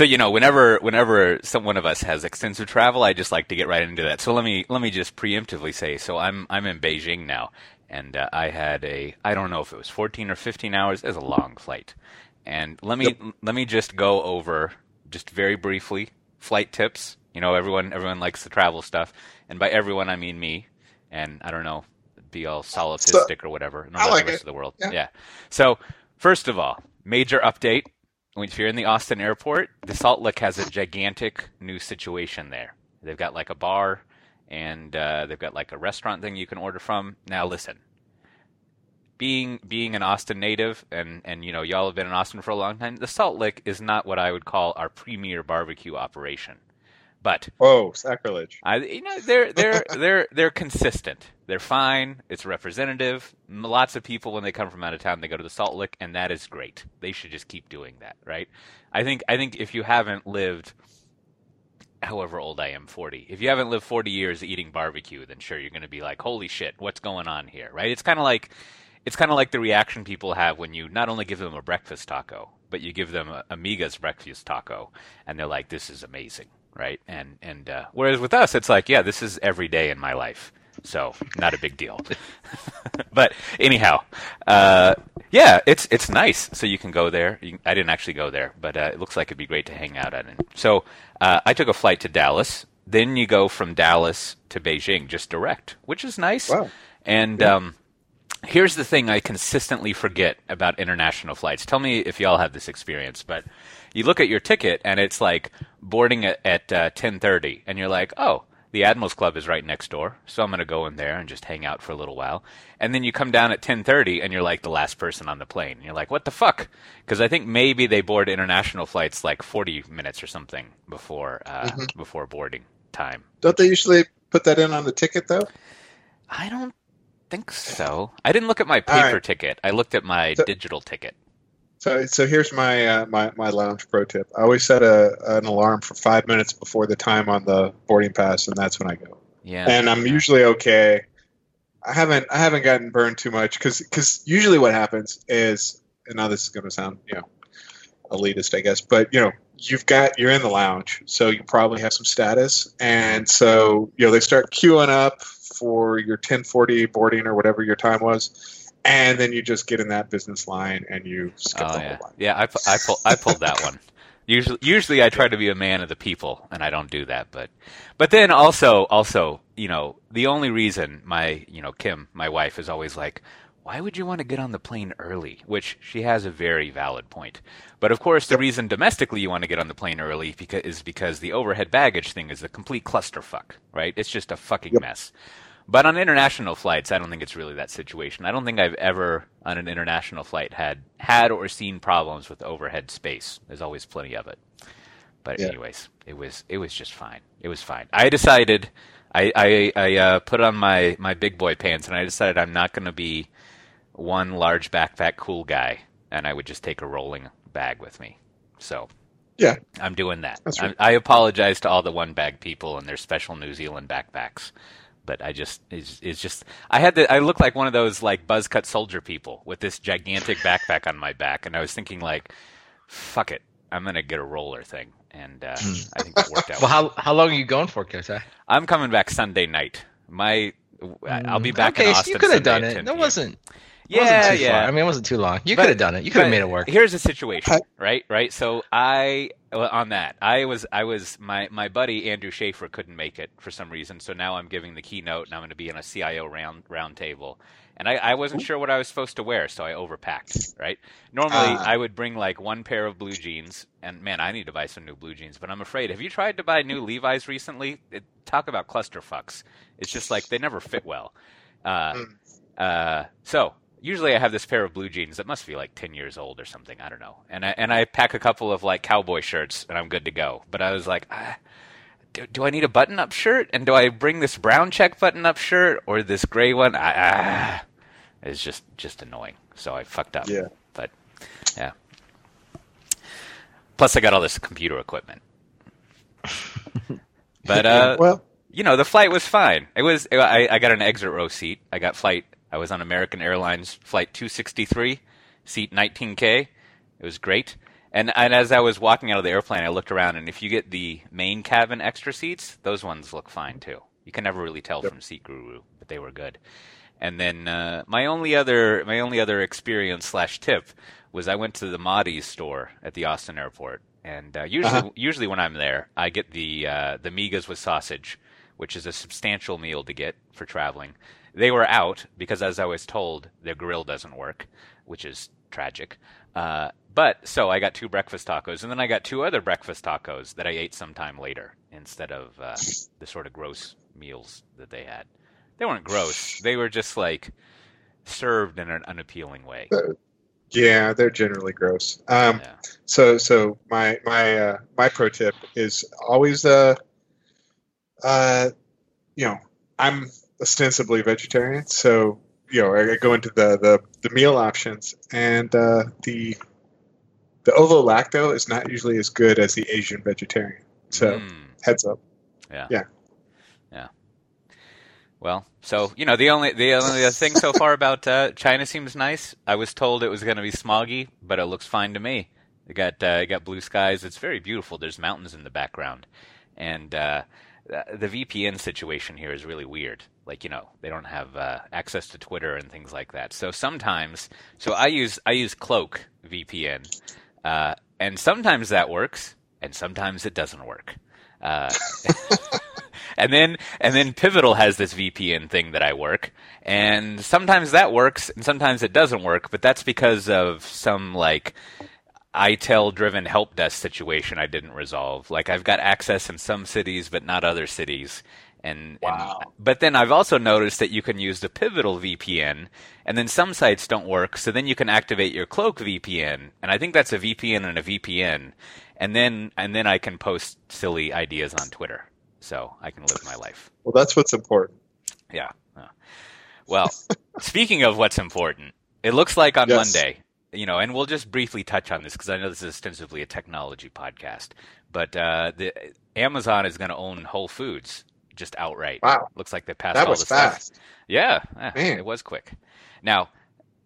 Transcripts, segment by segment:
So you know, whenever whenever some one of us has extensive travel, I just like to get right into that. So let me let me just preemptively say, so I'm I'm in Beijing now, and uh, I had a I don't know if it was 14 or 15 hours. It was a long flight, and let me yep. let me just go over just very briefly flight tips. You know, everyone everyone likes the travel stuff, and by everyone I mean me, and I don't know, be all solipsistic so, or whatever. Not I like the rest it. of the world. Yeah. yeah. So first of all, major update if you're in the Austin airport, the Salt Lick has a gigantic new situation there. They've got like a bar and uh, they've got like a restaurant thing you can order from. Now listen, being being an Austin native and and you know y'all have been in Austin for a long time, the Salt Lick is not what I would call our premier barbecue operation. But oh, sacrilege! I, you know, they're they're they're they're consistent. They're fine. It's representative. Lots of people when they come from out of town, they go to the Salt Lick, and that is great. They should just keep doing that, right? I think I think if you haven't lived, however old I am, forty. If you haven't lived forty years eating barbecue, then sure you're going to be like, holy shit, what's going on here, right? It's kind of like it's kind of like the reaction people have when you not only give them a breakfast taco, but you give them a Amiga's breakfast taco, and they're like, this is amazing right? And and uh, whereas with us, it's like, yeah, this is every day in my life, so not a big deal. but anyhow, uh, yeah, it's it's nice. So you can go there. You, I didn't actually go there, but uh, it looks like it'd be great to hang out at it. So uh, I took a flight to Dallas. Then you go from Dallas to Beijing, just direct, which is nice. Wow. And yeah. um, here's the thing I consistently forget about international flights. Tell me if y'all have this experience, but you look at your ticket and it's like boarding at, at uh, 10:30 and you're like, "Oh, the Admirals Club is right next door, so I'm going to go in there and just hang out for a little while." And then you come down at 10:30 and you're like the last person on the plane. And you're like, "What the fuck?" Because I think maybe they board international flights like 40 minutes or something before uh, mm-hmm. before boarding time. Don't they usually put that in on the ticket though? I don't think so. I didn't look at my paper right. ticket. I looked at my so, digital ticket. So, so here's my uh, my my lounge pro tip. I always set a an alarm for five minutes before the time on the boarding pass, and that's when I go. Yeah. And I'm usually okay. I haven't I haven't gotten burned too much because because usually what happens is and now this is going to sound you know elitist I guess, but you know you've got you're in the lounge, so you probably have some status, and so you know they start queuing up for your 1040 boarding or whatever your time was and then you just get in that business line and you skip oh, the yeah. whole line. Yeah, I, I, pull, I pulled that one. Usually, usually I try to be a man of the people, and I don't do that. But, but then also, also, you know, the only reason my, you know, Kim, my wife, is always like, why would you want to get on the plane early? Which she has a very valid point. But of course, the reason domestically you want to get on the plane early because, is because the overhead baggage thing is a complete clusterfuck, right? It's just a fucking yep. mess. But on international flights, I don't think it's really that situation. I don't think I've ever on an international flight had had or seen problems with overhead space. There's always plenty of it. But yeah. anyways, it was it was just fine. It was fine. I decided I I, I uh, put on my my big boy pants and I decided I'm not going to be one large backpack cool guy, and I would just take a rolling bag with me. So yeah, I'm doing that. Right. I, I apologize to all the one bag people and their special New Zealand backpacks but I just it's, it's just I had the I look like one of those like buzz cut soldier people with this gigantic backpack on my back, and I was thinking like, fuck it, I'm gonna get a roller thing, and uh, hmm. I think that worked out. well, how how long are you going for, Cote? I'm coming back Sunday night. My I'll be back okay, in Austin. So you could have done it. That wasn't. Yeah, yeah. Far. I mean, it wasn't too long. You could have done it. You could have made it work. Here's the situation, right? Right. So I on that I was I was my my buddy Andrew Shafer couldn't make it for some reason, so now I'm giving the keynote and I'm going to be in a CIO round round table. And I, I wasn't sure what I was supposed to wear, so I overpacked. Right. Normally, uh, I would bring like one pair of blue jeans, and man, I need to buy some new blue jeans. But I'm afraid. Have you tried to buy new Levi's recently? It, talk about cluster fucks. It's just like they never fit well. Uh, hmm. uh, so usually I have this pair of blue jeans that must be like 10 years old or something. I don't know. And I, and I pack a couple of like cowboy shirts and I'm good to go. But I was like, ah, do, do, I need a button up shirt? And do I bring this brown check button up shirt or this gray one? Ah, it's just, just annoying. So I fucked up. Yeah. But yeah. Plus I got all this computer equipment. but, uh, well, you know, the flight was fine. It was, I, I got an exit row seat. I got flight I was on American Airlines flight 263, seat 19K. It was great. And and as I was walking out of the airplane, I looked around, and if you get the main cabin extra seats, those ones look fine too. You can never really tell Yep. from Seat Guru, but they were good. And then uh, my only other my only other experience slash tip was I went to the Maudie's store at the Austin airport, and uh, usually Uh-huh. usually when I'm there, I get the uh, the migas with sausage, which is a substantial meal to get for traveling. They were out because, as I was told, their grill doesn't work, which is tragic. Uh, but so I got two breakfast tacos, and then I got two other breakfast tacos that I ate sometime later instead of uh, the sort of gross meals that they had. They weren't gross; they were just like served in an unappealing way. Yeah, they're generally gross. Um, Yeah. So, so my my uh, my pro tip is always uh, uh, you know, I'm ostensibly vegetarian, so you know, I I go into the the, the meal options, and uh, the the ovo lacto is not usually as good as the Asian vegetarian. So, Mm. heads up. Yeah. Yeah. Yeah. Well, so you know the only the only thing so far about uh, China seems nice. I was told it was going to be smoggy, but it looks fine to me. It got uh, it got blue skies. It's very beautiful. There's mountains in the background, and uh, the VPN situation here is really weird. Like you know they don't have uh, access to Twitter and things like that. So sometimes, so I use I use Cloak VPN, uh, and sometimes that works, and sometimes it doesn't work. Uh, and then and then Pivotal has this VPN thing that I work, and sometimes that works, and sometimes it doesn't work. But that's because of some like ITIL driven help desk situation I didn't resolve. Like I've got access in some cities, but not other cities. And, Wow. and but then I've also noticed that you can use the Pivotal VPN, and then some sites don't work. So then you can activate your Cloak VPN, and I think that's a VPN and a VPN, and then and then I can post silly ideas on Twitter, so I can live my life. Well, that's what's important. Yeah. Well, speaking of what's important, it looks like on Yes. Monday, you know, and we'll just briefly touch on this because I know this is ostensibly a technology podcast, but uh, the Amazon is going to own Whole Foods just outright. Wow, Looks like they passed that all was the stuff. fast. Yeah, Man. it was quick. Now,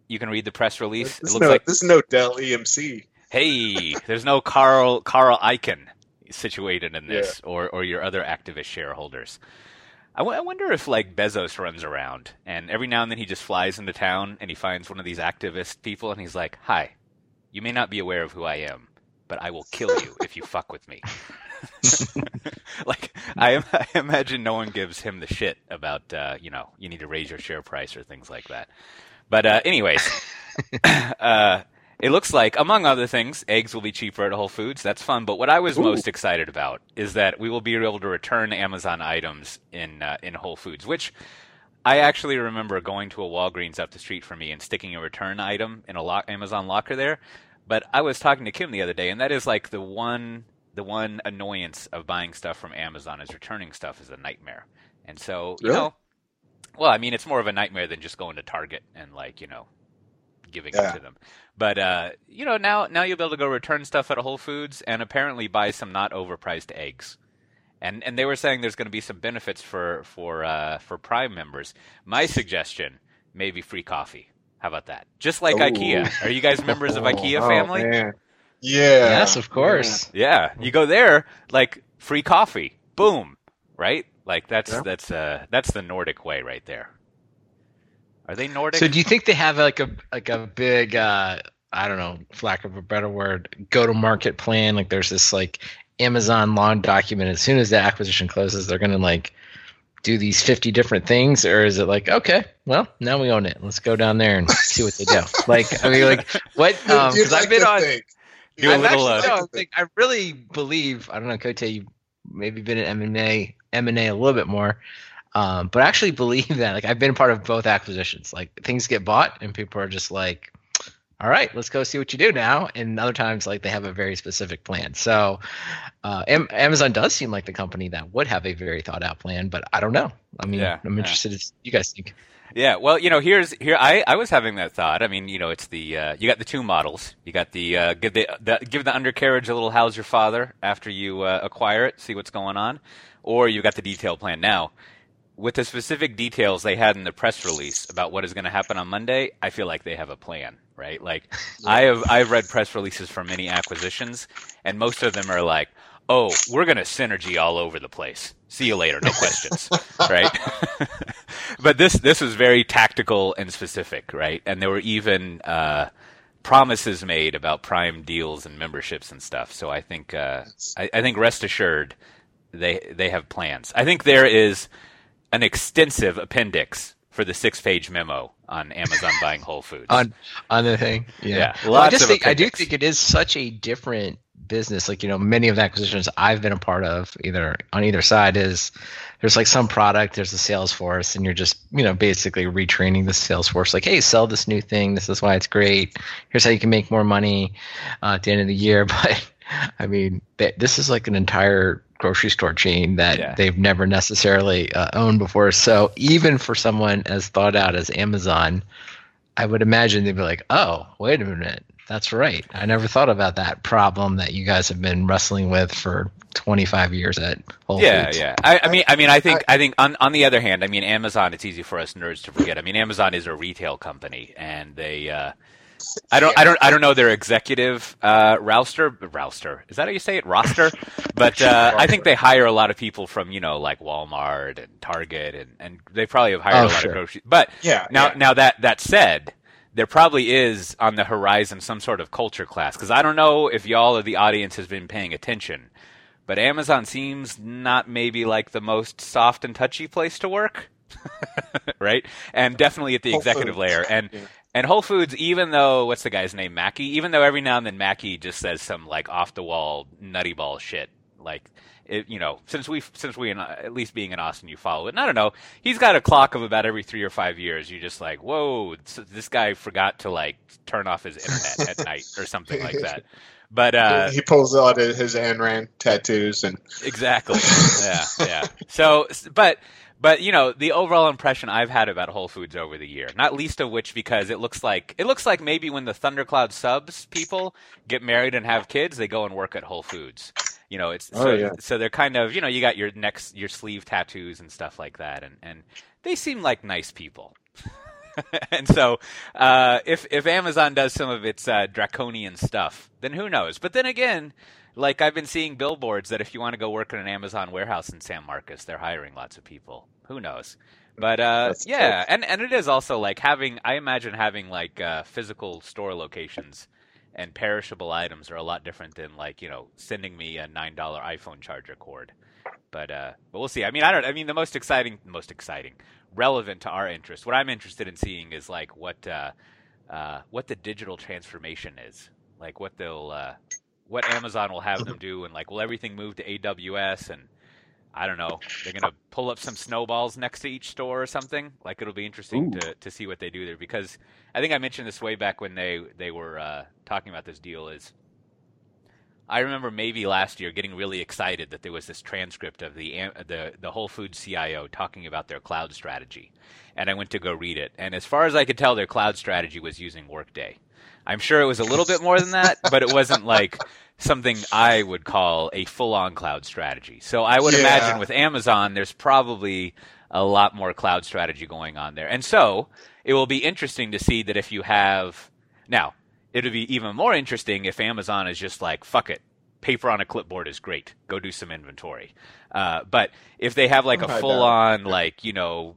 you can read the press release. This, It is looks no, like this is no Dell EMC. hey, there's no Carl Carl Icahn situated in this, or or your other activist shareholders. I, w- I wonder if like Bezos runs around and every now and then he just flies into town and he finds one of these activist people and he's like, "Hi, you may not be aware of who I am, but I will kill you if you fuck with me." like I, I imagine no one gives him the shit about uh, you know you need to raise your share price or things like that. But uh, anyways, uh, it looks like, among other things, eggs will be cheaper at Whole Foods. That's fun. But what I was Ooh. most excited about is that we will be able to return Amazon items in uh, in Whole Foods, which I actually remember going to a Walgreens up the street from me and sticking a return item in a lo- Amazon locker there. But I was talking to Kim the other day, and that is like the one the one annoyance of buying stuff from Amazon is returning stuff is a nightmare. And so, you Really? know, well, I mean, it's more of a nightmare than just going to Target and like you know giving Yeah. it to them. But uh, you know, now now you'll be able to go return stuff at Whole Foods and apparently buy some not overpriced eggs. And and they were saying there's going to be some benefits for for uh, for Prime members. My suggestion, maybe free coffee. How about that? Just like Ooh. IKEA. Are you guys members of IKEA Oh, family? man. Yeah. yes, of course. Yeah, you go there, like free coffee, boom, right? Like that's Yeah. that's uh that's the Nordic way right there. Are they Nordic? So do you think they have like a like a big uh I don't know, for lack of a better word, go to market plan? Like there's this like Amazon long document. As soon as the acquisition closes, they're gonna like do these 50 different things, or is it like okay, well now we own it. Let's go down there and see what they do. like I mean, like what? Um, You'd because like I've been on. think. Do a I've little, actually, uh, no, like, I really believe. I don't know, Cote, you maybe been in M and A, A a little bit more, um, but I actually believe that. Like I've been part of both acquisitions. Like things get bought, and people are just like, "All right, let's go see what you do now." And other times, like they have a very specific plan. So uh, Am- Amazon does seem like the company that would have a very thought out plan, but I don't know. I mean, Yeah, I'm yeah. interested. in you guys think? Yeah, well, you know, here's here. I, I was having that thought. I mean, you know, it's the uh, you got the two models. You got the uh, give the, the give the undercarriage a little how's your father after you uh, acquire it, see what's going on, or you got the detail plan. Now, with the specific details they had in the press release about what is going to happen on Monday, I feel like they have a plan, right? Like I have I've read press releases for many acquisitions, and most of them are like, "Oh, we're going to synergy all over the place. See you later, no questions." right? but this this was very tactical and specific, right? And there were even uh, promises made about prime deals and memberships and stuff. So I think uh, I, I think rest assured they they have plans. I think there is an extensive appendix for the six page memo on Amazon buying Whole Foods. on on the thing. Yeah, Yeah, Well, I just of think I do think it is such a different business. Like you know, many of the acquisitions I've been a part of, either on either side, is there's like some product, there's a sales force, and you're just you know basically retraining the sales force. Like, hey, sell this new thing. This is why it's great. Here's how you can make more money uh, at the end of the year. But I mean, th- this is like an entire grocery store chain that Yeah. they've never necessarily uh, owned before. So even for someone as thought out as Amazon, I would imagine they'd be like, "Oh, wait a minute, that's right. I never thought about that problem that you guys have been wrestling with for 25 years at Whole yeah, Foods." yeah. I, I mean, I mean, I think, I think. On on the other hand, I mean, Amazon. It's easy for us nerds to forget. I mean, Amazon is a retail company, and they. Uh, I don't, I don't, I don't know their executive uh, rouster. Rouster is that how you say it? Roster. But uh, I think they hire a lot of people from you know like Walmart and Target, and, and they probably have hired Oh, a lot sure. of grocery. But Yeah. now, yeah. now that that said, there probably is on the horizon some sort of culture class because I don't know if y'all or the audience has been paying attention, but Amazon seems not maybe like the most soft and touchy place to work, right? And definitely at the Whole executive Foods. layer and. Yeah. And Whole Foods, even though what's the guy's name, Mackey? Even though every now and then Mackey just says some like off the wall nutty ball shit, like it, you know, since we since we in, at least being in Austin, you follow it. And I don't know, he's got a clock of about every three or five years. You're just like, whoa, this, this guy forgot to like turn off his internet at night or something like that. But uh, he pulls out his Ayn Rand tattoos and Exactly. yeah, yeah. So, but but you know, the overall impression I've had about Whole Foods over the year, not least of which because it looks like it looks like maybe when the Thundercloud subs people get married and have kids, they go and work at Whole Foods. You know, it's Oh, so, yeah. so they're kind of you know you got your next your sleeve tattoos and stuff like that, and and they seem like nice people. and so, uh, if if Amazon does some of its uh, draconian stuff, then who knows? But then again, like I've been seeing billboards that if you want to go work in an Amazon warehouse in San Marcos, they're hiring lots of people. Who knows? But uh, yeah, cool. and and it is also like having. I imagine having like uh, physical store locations and perishable items are a lot different than like you know sending me a nine dollar iPhone charger cord. But uh, but we'll see. I mean, I don't. I mean, the most exciting, most exciting, relevant to our interest. What I'm interested in seeing is like what uh, uh, what the digital transformation is. Like what they'll uh, what Amazon will have them do, and like will everything move to AWS and I don't know. They're gonna pull up some snowballs next to each store or something. Like it'll be interesting Ooh. to, to see what they do there because I think I mentioned this way back when they they were uh, talking about this deal. Is I remember maybe last year getting really excited that there was this transcript of the the the Whole Foods CIO talking about their cloud strategy, and I went to go read it. And as far as I could tell, their cloud strategy was using Workday. I'm sure it was a little bit more than that, but it wasn't like something I would call a full-on cloud strategy. So I would Yeah. imagine with Amazon, there's probably a lot more cloud strategy going on there. And so it will be interesting to see that if you have now, it'll be even more interesting if Amazon is just like, fuck it. Paper on a clipboard is great. Go do some inventory. Uh, but if they have like a full on, like, you know,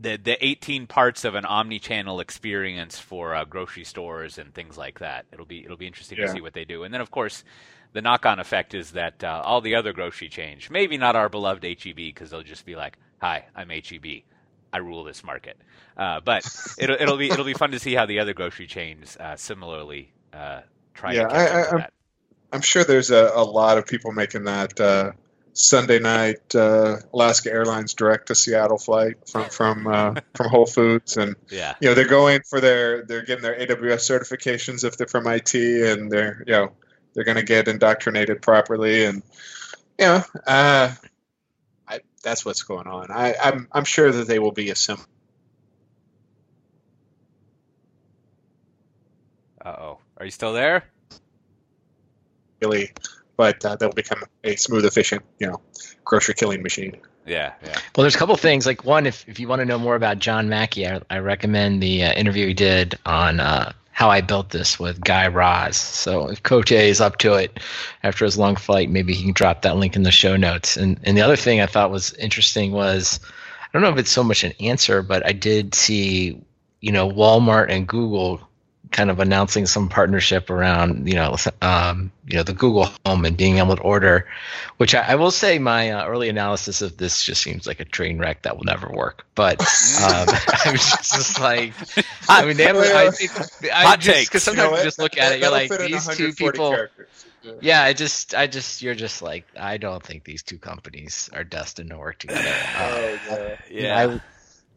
the the 18 parts of an omni-channel experience for uh, grocery stores and things like that. It'll be it'll be interesting to see what they do. And then of course, the knock-on effect is that uh, all the other grocery chains, maybe not our beloved HEB, because they'll just be like, "Hi, I'm HEB, I rule this market." Uh, but it'll it'll be it'll be fun to see how the other grocery chains uh, similarly uh, try Yeah, to catch I- I- I'm- that. I'm sure there's a, a lot of people making that uh, Sunday night uh, Alaska Airlines direct to Seattle flight from from uh, from Whole Foods, and Yeah, you know they're going for their they're getting their AWS certifications if they're from IT, and they're you know they're going to get indoctrinated properly, and you know uh, I, that's what's going on. I, I'm I'm sure that they will be assembled. uh oh, are you still there? really, but uh, they'll become a smooth, efficient, you know, grocery killing machine. Yeah, yeah. Well, there's a couple things. Like one, if if you want to know more about John Mackey, I, I recommend the uh, interview he did on uh, how I built this with Guy Raz. So if Cote is up to it after his long flight, maybe he can drop that link in the show notes. And and the other thing I thought was interesting was I don't know if it's so much an answer, but I did see you know Walmart and Google kind of announcing some partnership around you know um, you know the Google Home and being able to order, which I, I will say my uh, early analysis of this just seems like a train wreck that will never work. But um, I was just like, I mean, they have, I think I Hot just takes. because sometimes You know you just look at it, you're like these two people. characters. Yeah. Yeah, I just, I just, you're just like, I don't think these two companies are destined to work together. Uh, Oh, yeah. Yeah. I,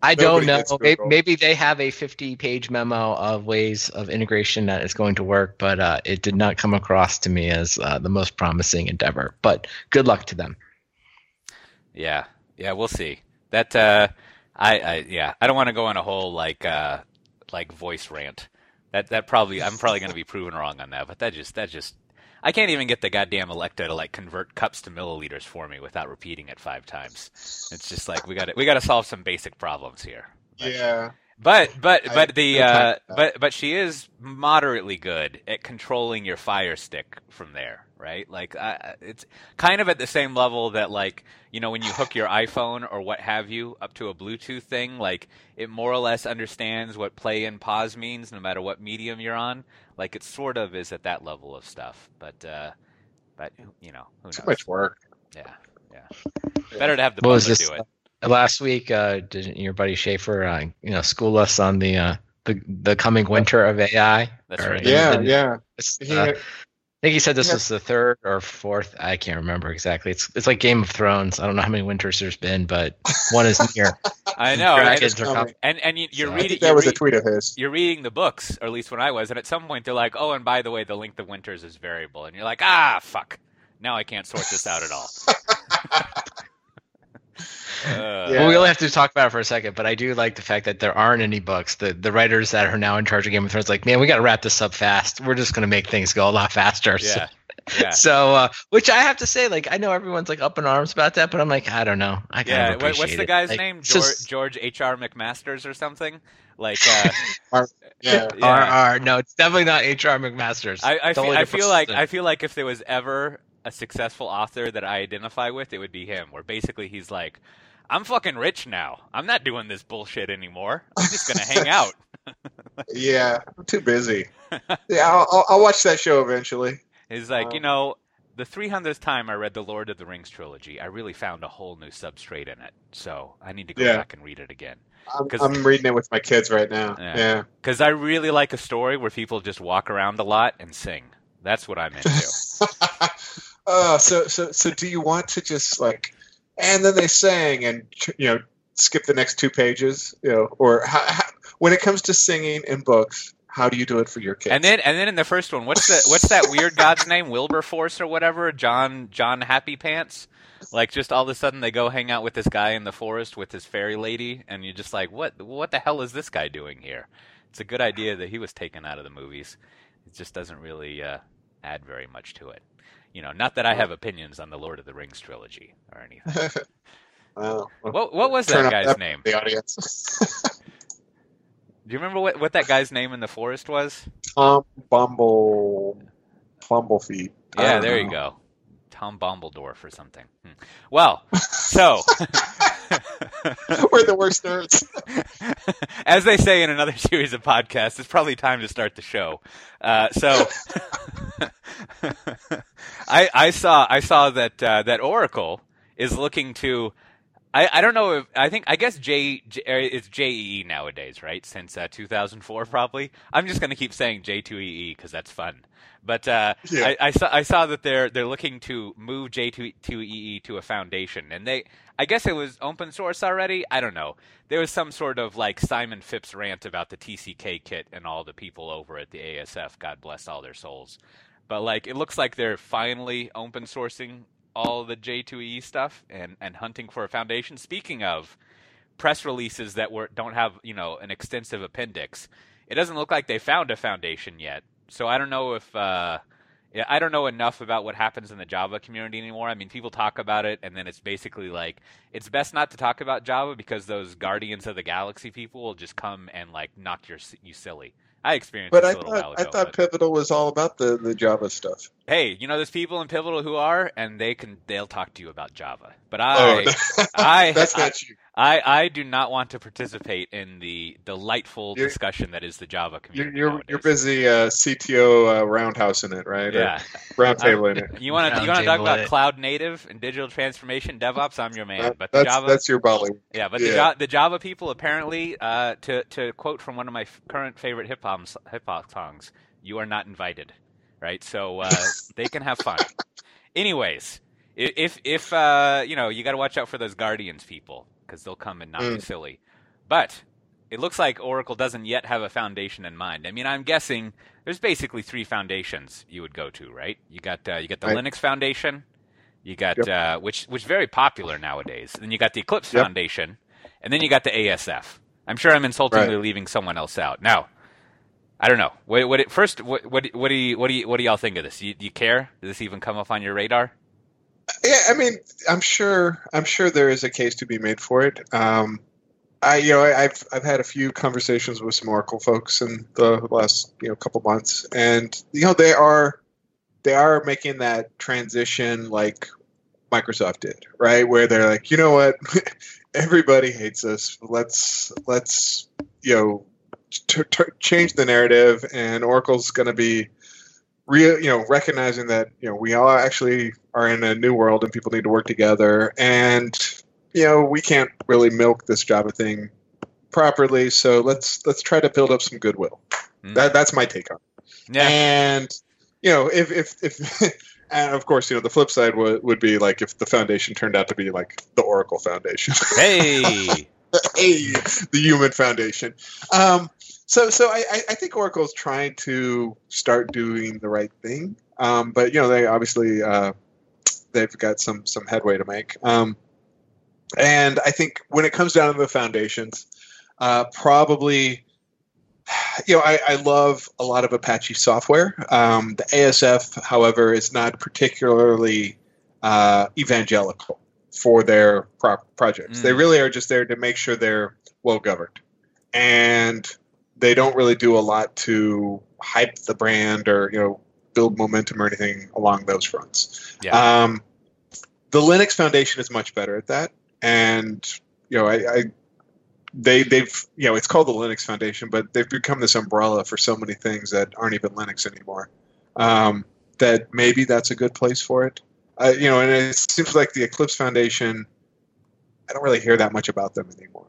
I don't know. Maybe, maybe they have a 50 page memo of ways of integration that is going to work, but uh, it did not come across to me as uh, the most promising endeavor. But good luck to them. Yeah, yeah, we'll see. That uh, I, I yeah, I don't want to go on a whole like uh, like voice rant. That that probably I'm probably going to be proven wrong on that. But that just that just I can't even get the goddamn Alexa to like convert cups to milliliters for me without repeating it five times. It's just like we got to we got to solve some basic problems here. But- Yeah. But but I- but the uh, but but she is moderately good at controlling your Fire Stick from there, right? Like uh, it's kind of at the same level that like you know when you hook your iPhone or what have you up to a Bluetooth thing, like it more or less understands what play and pause means no matter what medium you're on. Like it sort of is at that level of stuff, but uh, but you know who knows? Too much work. Yeah, yeah. Better to have the What was butler this? do it. Last week, uh, didn't your buddy Shafer, uh, you know, school us on the uh, the the coming winter of AI? That's Or right. Yeah, didn't- yeah. uh, I think he said this Yeah. was the third or fourth. I can't remember exactly. It's it's like Game of Thrones. I don't know how many winters there's been, but one is near. I know. and- Dragons are coming. coming. And and you, you're So- I reading. think that you're was a tweet of his. you're reading the books, or at least when I was, and at some point they're like, "Oh, and by the way, the length of winters is variable," and you're like, "Ah, fuck! Now I can't sort this out at all." Uh, Yeah. Well, we only have to talk about it for a second, but I do like the fact that there aren't any books. The the writers that are now in charge of Game of Thrones, like, man, we got to wrap this up fast. We're just gonna make things go a lot faster. So- yeah, yeah. So, uh, which I have to say, like, I know everyone's like up in arms about that, but I'm like, I don't know. I kind Yeah, of appreciate what's the guy's Like, name? it's George just- George H. R. McMasters or something? Like, uh, Yeah. yeah. RR. No, it's definitely not HR McMasters. I, I, feel, Totally I feel like. I feel like if there was ever a successful author that I identify with, it would be him. Where basically he's like, "I'm fucking rich now. I'm not doing this bullshit anymore. I'm just gonna hang out." Yeah. I'm too busy. Yeah, I'll, I'll, I'll watch that show eventually. He's like, Um, you know, the 300th time I read the Lord of the Rings trilogy, I really found a whole new substrate in it. So I need to go Yeah. back and read it again. I'm, I'm reading it with my kids right now. Yeah. Yeah. Because I really like a story where people just walk around a lot and sing. That's what I'm into. uh, so so so do you want to just like, and then they sang and you know skip the next two pages, you know, or how, how, when it comes to singing in books, how do you do it for your kids? and then and then in the first one, what's the what's that weird god's name? Wilberforce or whatever? John John Happy Pants? Like just all of a sudden they go hang out with this guy in the forest with his fairy lady, and you're just like, what what the hell is this guy doing here? It's a good idea that he was taken out of the movies. It just doesn't really uh, add very much to it. You know, not that I have opinions on the Lord of the Rings trilogy or anything. Well, What what was that guy's name? The audience. Do you remember what, what that guy's name in the forest was? Tom Bumble, Bumblefeldt. I Yeah, there you go. Tom Bombledorf or something. Hmm. Well, so We're the worst nerds. as they say in another series of podcasts, it's probably time to start the show. Uh, so I, I saw I saw that uh, that Oracle is looking to. I, I don't know if I think I guess J, J uh, it's JEE nowadays, right? Since uh, 2004, probably. I'm just going to keep saying J2EE because that's fun. But uh, Yeah. I, I saw I saw that they're they're looking to move J2EE to a foundation, and they I guess it was open source already. I don't know. There was some sort of like Simon Phipps rant about the TCK kit and all the people over at the ASF. God bless all their souls. But like it looks like they're finally open sourcing all the J2EE stuff and and hunting for a foundation. Speaking of press releases that were don't have you know an extensive appendix, it doesn't look like they found a foundation yet. So I don't know if uh, Yeah, I don't know enough about what happens in the Java community anymore. I mean, people talk about it, and then it's basically like it's best not to talk about Java because those Guardians of the Galaxy people will just come and like knock your you silly. I experienced But this I a little while thought ago. I thought but- Pivotal was all about the, the Java stuff. Hey, you know, there's people in Pivotal who are, and they can they'll talk to you about Java. But Oh, I, I, that's I, not you. I, I do not want to participate in the delightful You're- discussion that is the Java community. you're, nowadays. you're busy uh, CTO uh, roundhouse in it, right? Yeah. roundtable in it. You want to you want to talk about it. cloud native and digital transformation, DevOps? I'm your man. That- but the that's Java, that's your Bollywood. yeah, but the, yeah. Ja- the Java people apparently, uh, to to quote from one of my f- current favorite hip hop hip hop songs, "You are not invited," right? So uh, they can have fun. Anyways, if if uh, you know, you got to watch out for those Guardians people because they'll come and knock you Mm. silly. But it looks like Oracle doesn't yet have a foundation in mind. I mean, I'm guessing there's basically three foundations you would go to, right? You got uh, you got the Right. Linux Foundation, you got Yep. uh, which which is very popular nowadays. Then you got the Eclipse Yep. Foundation, and then you got the ASF. I'm sure I'm insultingly Right. leaving someone else out. Now, I don't know. What, what it, first, what, what what do you what do you what do y'all think of this? You, do you care? Does this even come up on your radar? Yeah, I mean, I'm sure I'm sure there is a case to be made for it. Um, I you know I, I've I've had a few conversations with some Oracle folks in the last you know couple months, and you know they are they are making that transition like Microsoft did, right? Where they're like, you know what, everybody hates us. Let's let's you know t- t- change the narrative, and Oracle's going to be real you know recognizing that you know we all actually are in a new world and people need to work together. And you know we can't really milk this java thing properly so let's let's try to build up some goodwill. Mm. that, that's my take on it. Yeah, and you know if if if and of course you know the flip side would, would be like if the foundation turned out to be like the oracle foundation. Hey, hey, the human foundation. Um, so, so I, I- think Oracle's trying to start doing the right thing, um, but you know they obviously uh, they've got some some headway to make. Um, and I think when it comes down to the foundations, uh, probably. You know, I, I love a lot of Apache software. Um, the ASF, however, is not particularly uh, evangelical for their pro- projects. They Mm. really are just there to make sure they're well governed, and they don't really do a lot to hype the brand or you know build momentum or anything along those fronts. Yeah. Um, the Linux Foundation is much better at that, and you know I. I they they've you know it's called the Linux Foundation, but they've become this umbrella for so many things that aren't even Linux anymore. Um, that maybe that's a good place for it. Uh, you know, and it seems like the Eclipse Foundation. I don't really hear that much about them anymore.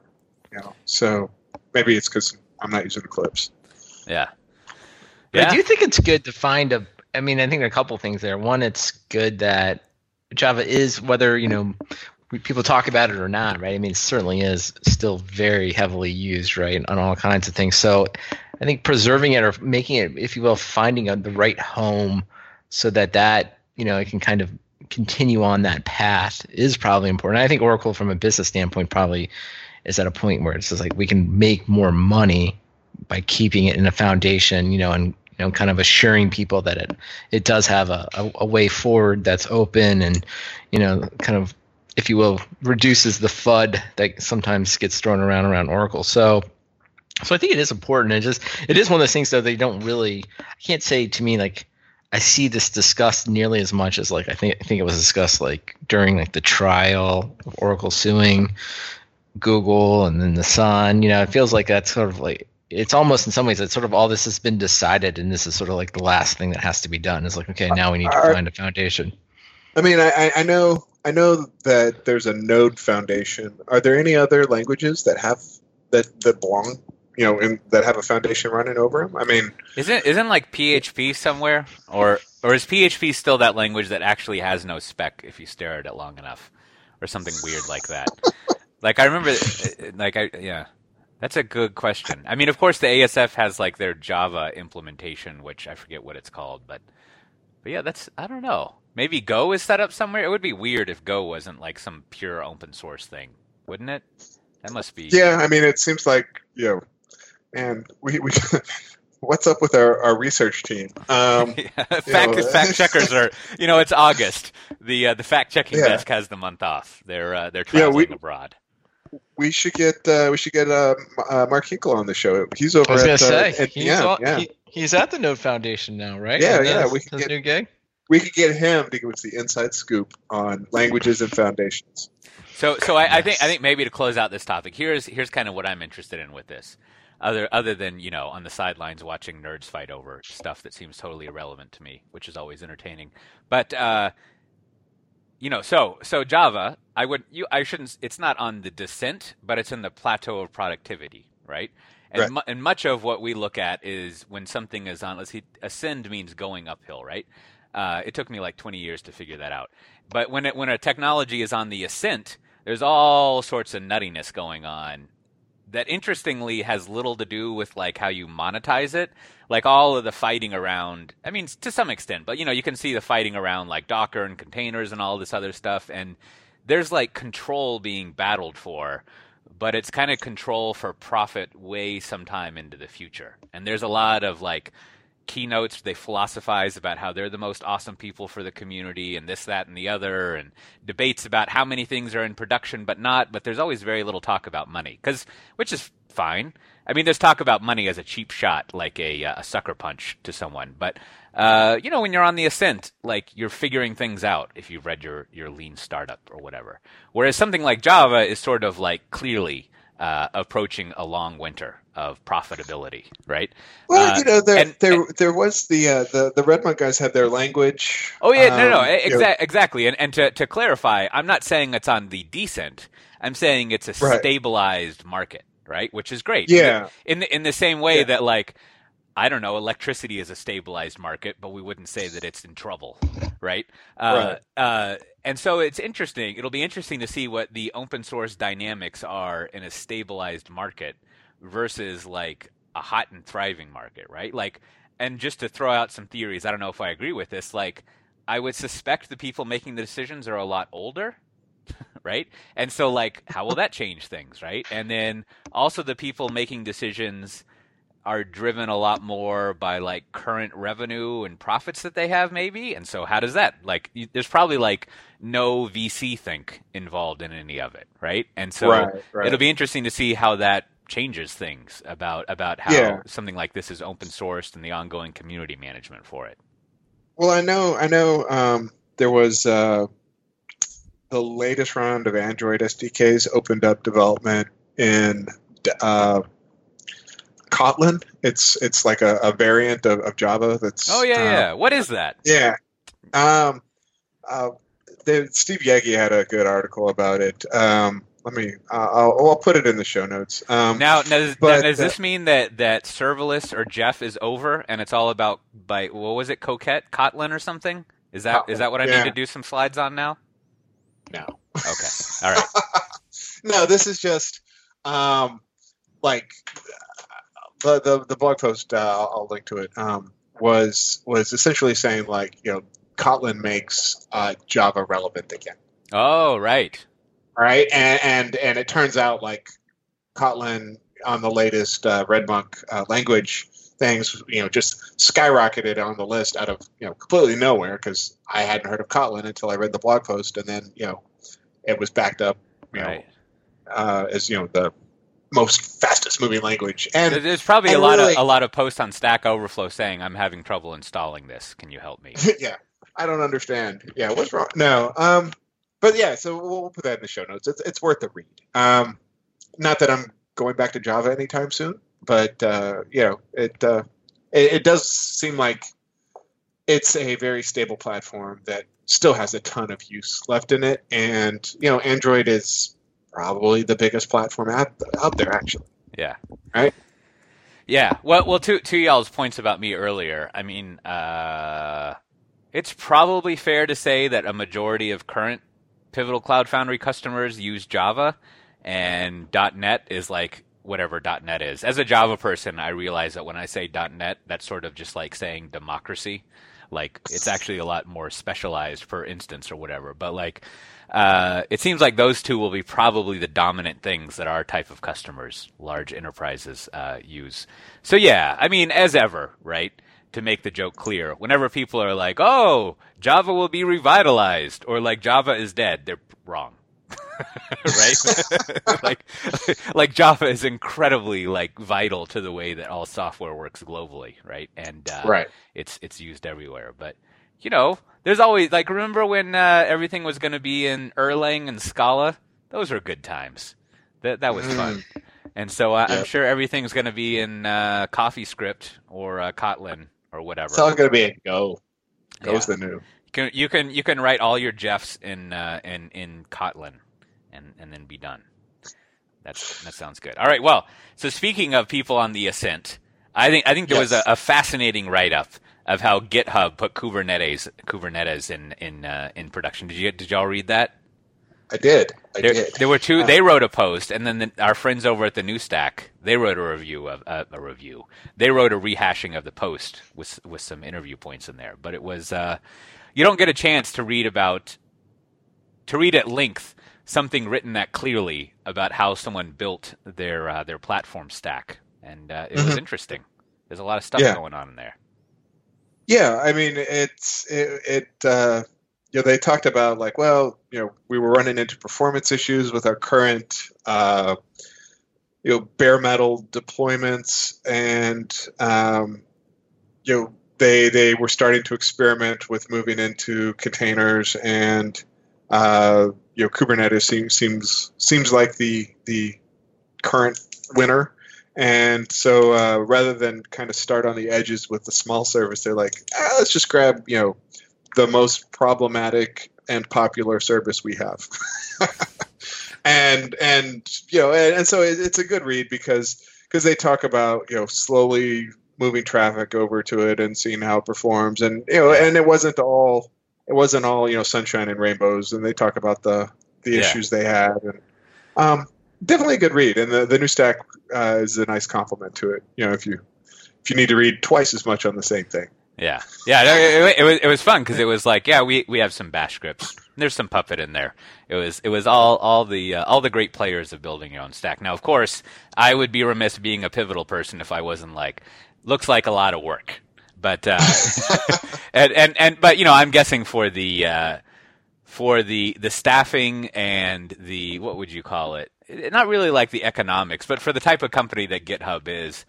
You know, so maybe it's because I'm not using Eclipse. yeah, But yeah. I do think it's good to find a. I mean, I think there are a couple things there. One, it's good that Java is whether you know people talk about it or not, right? I mean, it certainly is still very heavily used, right, on all kinds of things. So, I think preserving it or making it, if you will, finding a, the right home so that that you know it can kind of continue on that path is probably important. I think Oracle, from a business standpoint, probably is at a point where it's just like we can make more money by keeping it in a foundation, you know, and you know, kind of assuring people that it it does have a, a, a way forward that's open and you know, kind of, if you will, reduces the FUD that sometimes gets thrown around around Oracle. So so I think it is important. It just it is one of those things though they don't really I can't say to me like I see this discussed nearly as much as like I think I think it was discussed like during like the trial of Oracle suing Google and then the Sun. You know, it feels like that's sort of like it's almost in some ways it's sort of all this has been decided and this is sort of like the last thing that has to be done. It's like okay, now we need to uh, find a foundation. I mean, I, I- I know I know that there's a Node Foundation. Are there any other languages that have that that belong, you know, in, that have a foundation running over them? I mean, Isn't isn't like PHP somewhere, or or is PHP still that language that actually has no spec if you stare at it long enough, or something weird like that? like I remember, uh, like I yeah, that's a good question. I mean, of course, the ASF has like their Java implementation, which I forget what it's called, but but yeah, that's I don't know. Maybe Go is set up somewhere. It would be weird if Go wasn't like some pure open source thing, wouldn't it? That must be yeah, I mean, it seems like you know, and we we what's up with our, our research team? Um, yeah, fact, know, fact checkers are, you know, it's August. The uh, the fact checking Yeah. desk has the month off. They're uh, they're Yeah, traveling we- abroad. we should get uh, we should get uh, uh, Mark Hinkle on the show. He's over I was at gonna uh, say at he's, all, yeah. he, he's at the Node Foundation now, right? Yeah, Isn't yeah, we can get- new gig. we could get him to give us the inside scoop on languages and foundations. So, so I, I think I think maybe to close out this topic, here's here's kind of what I'm interested in with this. Other other than you know on the sidelines watching nerds fight over stuff that seems totally irrelevant to me, which is always entertaining. But uh, you know, so so Java, I would you I shouldn't. It's not on the descent, but it's in the plateau of productivity, right? And, Right. mu- and much of what we look at is when something is on. Let's see, ascend means going uphill, right? Uh, it took me like 20 years to figure that out. But when it, when a technology is on the ascent, there's all sorts of nuttiness going on that interestingly has little to do with like how you monetize it. Like all of the fighting around, I mean, to some extent, but you know, you can see the fighting around like Docker and containers and all this other stuff. And there's like control being battled for, but it's kind of control for profit way sometime into the future. And there's a lot of like keynotes they philosophize about how they're the most awesome people for the community and this that and the other and debates about how many things are in production but not but there's always very little talk about money cuz which is fine. I mean there's talk about money as a cheap shot like a, uh, a sucker punch to someone but uh, you know when you're on the ascent like you're figuring things out if you've read your your lean startup or whatever. Whereas something like java is sort of like clearly uh, approaching a long winter of profitability right Well, Uh, you know, there and- there there was the uh, the the Redmond guys had their language. Oh yeah, no, no, um, no, you know, exa- exactly. And and to to clarify, I'm not saying it's on the decent. I'm saying it's a Right. stabilized market, right? Which is great. Yeah. In the, in the same way Yeah. that like I don't know, electricity is a stabilized market, but we wouldn't say that it's in trouble, right? Uh, uh, and so it's interesting. It'll be interesting to see what the open source dynamics are in a stabilized market versus like a hot and thriving market, right? Like, and just to throw out some theories, I don't know if I agree with this. Like, I would suspect the people making the decisions are a lot older, right? And so, like, how will that change things, right? And then also the people making decisions are driven a lot more by like current revenue and profits that they have maybe and so how does that like you, there's probably like no vc think involved in any of it right and so right, right. it'll be interesting to see how that changes things about about how Yeah. something like this is open sourced and the ongoing community management for it Well, I know, I know. Um, there was uh, the latest round of Android SDKs opened up development in uh, Kotlin. It's it's like a, a variant of, of Java. That's oh yeah uh, yeah what is that yeah. Um, uh, the, Steve Yegge had a good article about it. Um, let me. Uh, I'll, I'll put it in the show notes. Um, now, now, does, but, now, does uh, this mean that that serverless or Jeff is over and it's all about by what was it Coquette Kotlin or something? Is that is Kotlin, that what I yeah. need to do some slides on now? no. Okay, all right. no, this is just um, like the, the the blog post. Uh, I'll, I'll link to it. Um, was was essentially saying like you know Kotlin makes uh, Java relevant again, Oh right. Right? And and and it turns out like Kotlin on the latest uh, Redmonk uh, language things, you know, just skyrocketed on the list out of you know completely nowhere because I hadn't heard of Kotlin until I read the blog post, and then you know it was backed up, you know, uh, as you know the most fastest moving language. And There's probably a lot really- of a lot of posts on Stack Overflow saying I'm having trouble installing this. Can you help me? yeah, I don't understand. Yeah, what's wrong? No, um, but yeah, so we'll, put that in the show notes. It's it's worth a read. Um, not that I'm going back to Java anytime soon, but uh, you know, it, uh, it it does seem like it's a very stable platform that still has a ton of use left in it, and you know, Android is probably the biggest platform out out there actually. Yeah. Right? Yeah. Well, well, to to y'all's points about me earlier. I mean, uh, it's probably fair to say that a majority of current Pivotal Cloud Foundry customers use Java, and .NET is like whatever .NET is. As a Java person, I realize that when I say .NET, that's sort of just like saying democracy. Like it's actually a lot more specialized per instance or whatever. But like, uh, it seems like those two will be probably the dominant things that our type of customers, large enterprises, uh, use. So yeah, I mean, as ever, right? To make the joke clear, whenever people are like, "Oh, Java will be revitalized," or like Java is dead, they're wrong. right? like, like Java is incredibly like vital to the way that all software works globally, right? And uh, Right. it's it's used everywhere. But you know, there's always like remember when uh, everything was going to be in Erlang and Scala? Those were good times. That that was fun. And so uh, I'm sure everything's going to be in uh, CoffeeScript or uh, Kotlin or whatever. It's all going to be a Go. Go's Yeah. the new. You can you can you can write all your Jeffs in uh, in in Kotlin, and and then be done. That's that sounds good. All right. Well, so speaking of people on the ascent, I think I think there was a, a fascinating write up of how GitHub put Kubernetes Kubernetes in in uh, in production. Did you did y'all read that? I did. I There, did. there were two. Uh, They wrote a post, and then the, our friends over at the New Stack they wrote a review of uh, a review. They wrote a rehashing of the post with with some interview points in there. But it was uh, you don't get a chance to read about to read at length something written that clearly about how someone built their uh, their platform stack, and uh, it was Mhm. interesting. There's a lot of stuff Yeah. going on in there. Yeah, I mean, it's it. it uh, you know, they talked about like, well, you know, we were running into performance issues with our current, uh, you know, bare metal deployments, and um, you know, they they were starting to experiment with moving into containers, and uh, you know, Kubernetes seems seems seems like the the current winner. And so uh, rather than kind of start on the edges with the small service, they're like, ah, let's just grab, you know, the most problematic and popular service we have. and and you know, and, and so it, it's a good read because because they talk about you know slowly moving traffic over to it and seeing how it performs, and you know, and it wasn't all it wasn't all you know sunshine and rainbows, and they talk about the the Yeah. issues they had and. Um, definitely a good read, and the, the new stack uh, is a nice complement to it. You know, if you if you need to read twice as much on the same thing. Yeah, yeah, it, it, it was it was fun because it was like, yeah, we we have some Bash scripts. There's some Puppet in there. It was it was all all the uh, all the great players of building your own stack. Now, of course, I would be remiss being a pivotal person if I wasn't like, looks like a lot of work, but uh, and and and but you know, I'm guessing for the uh, for the the staffing and the what would you call it? It- Not really like the economics, but for the type of company that GitHub is,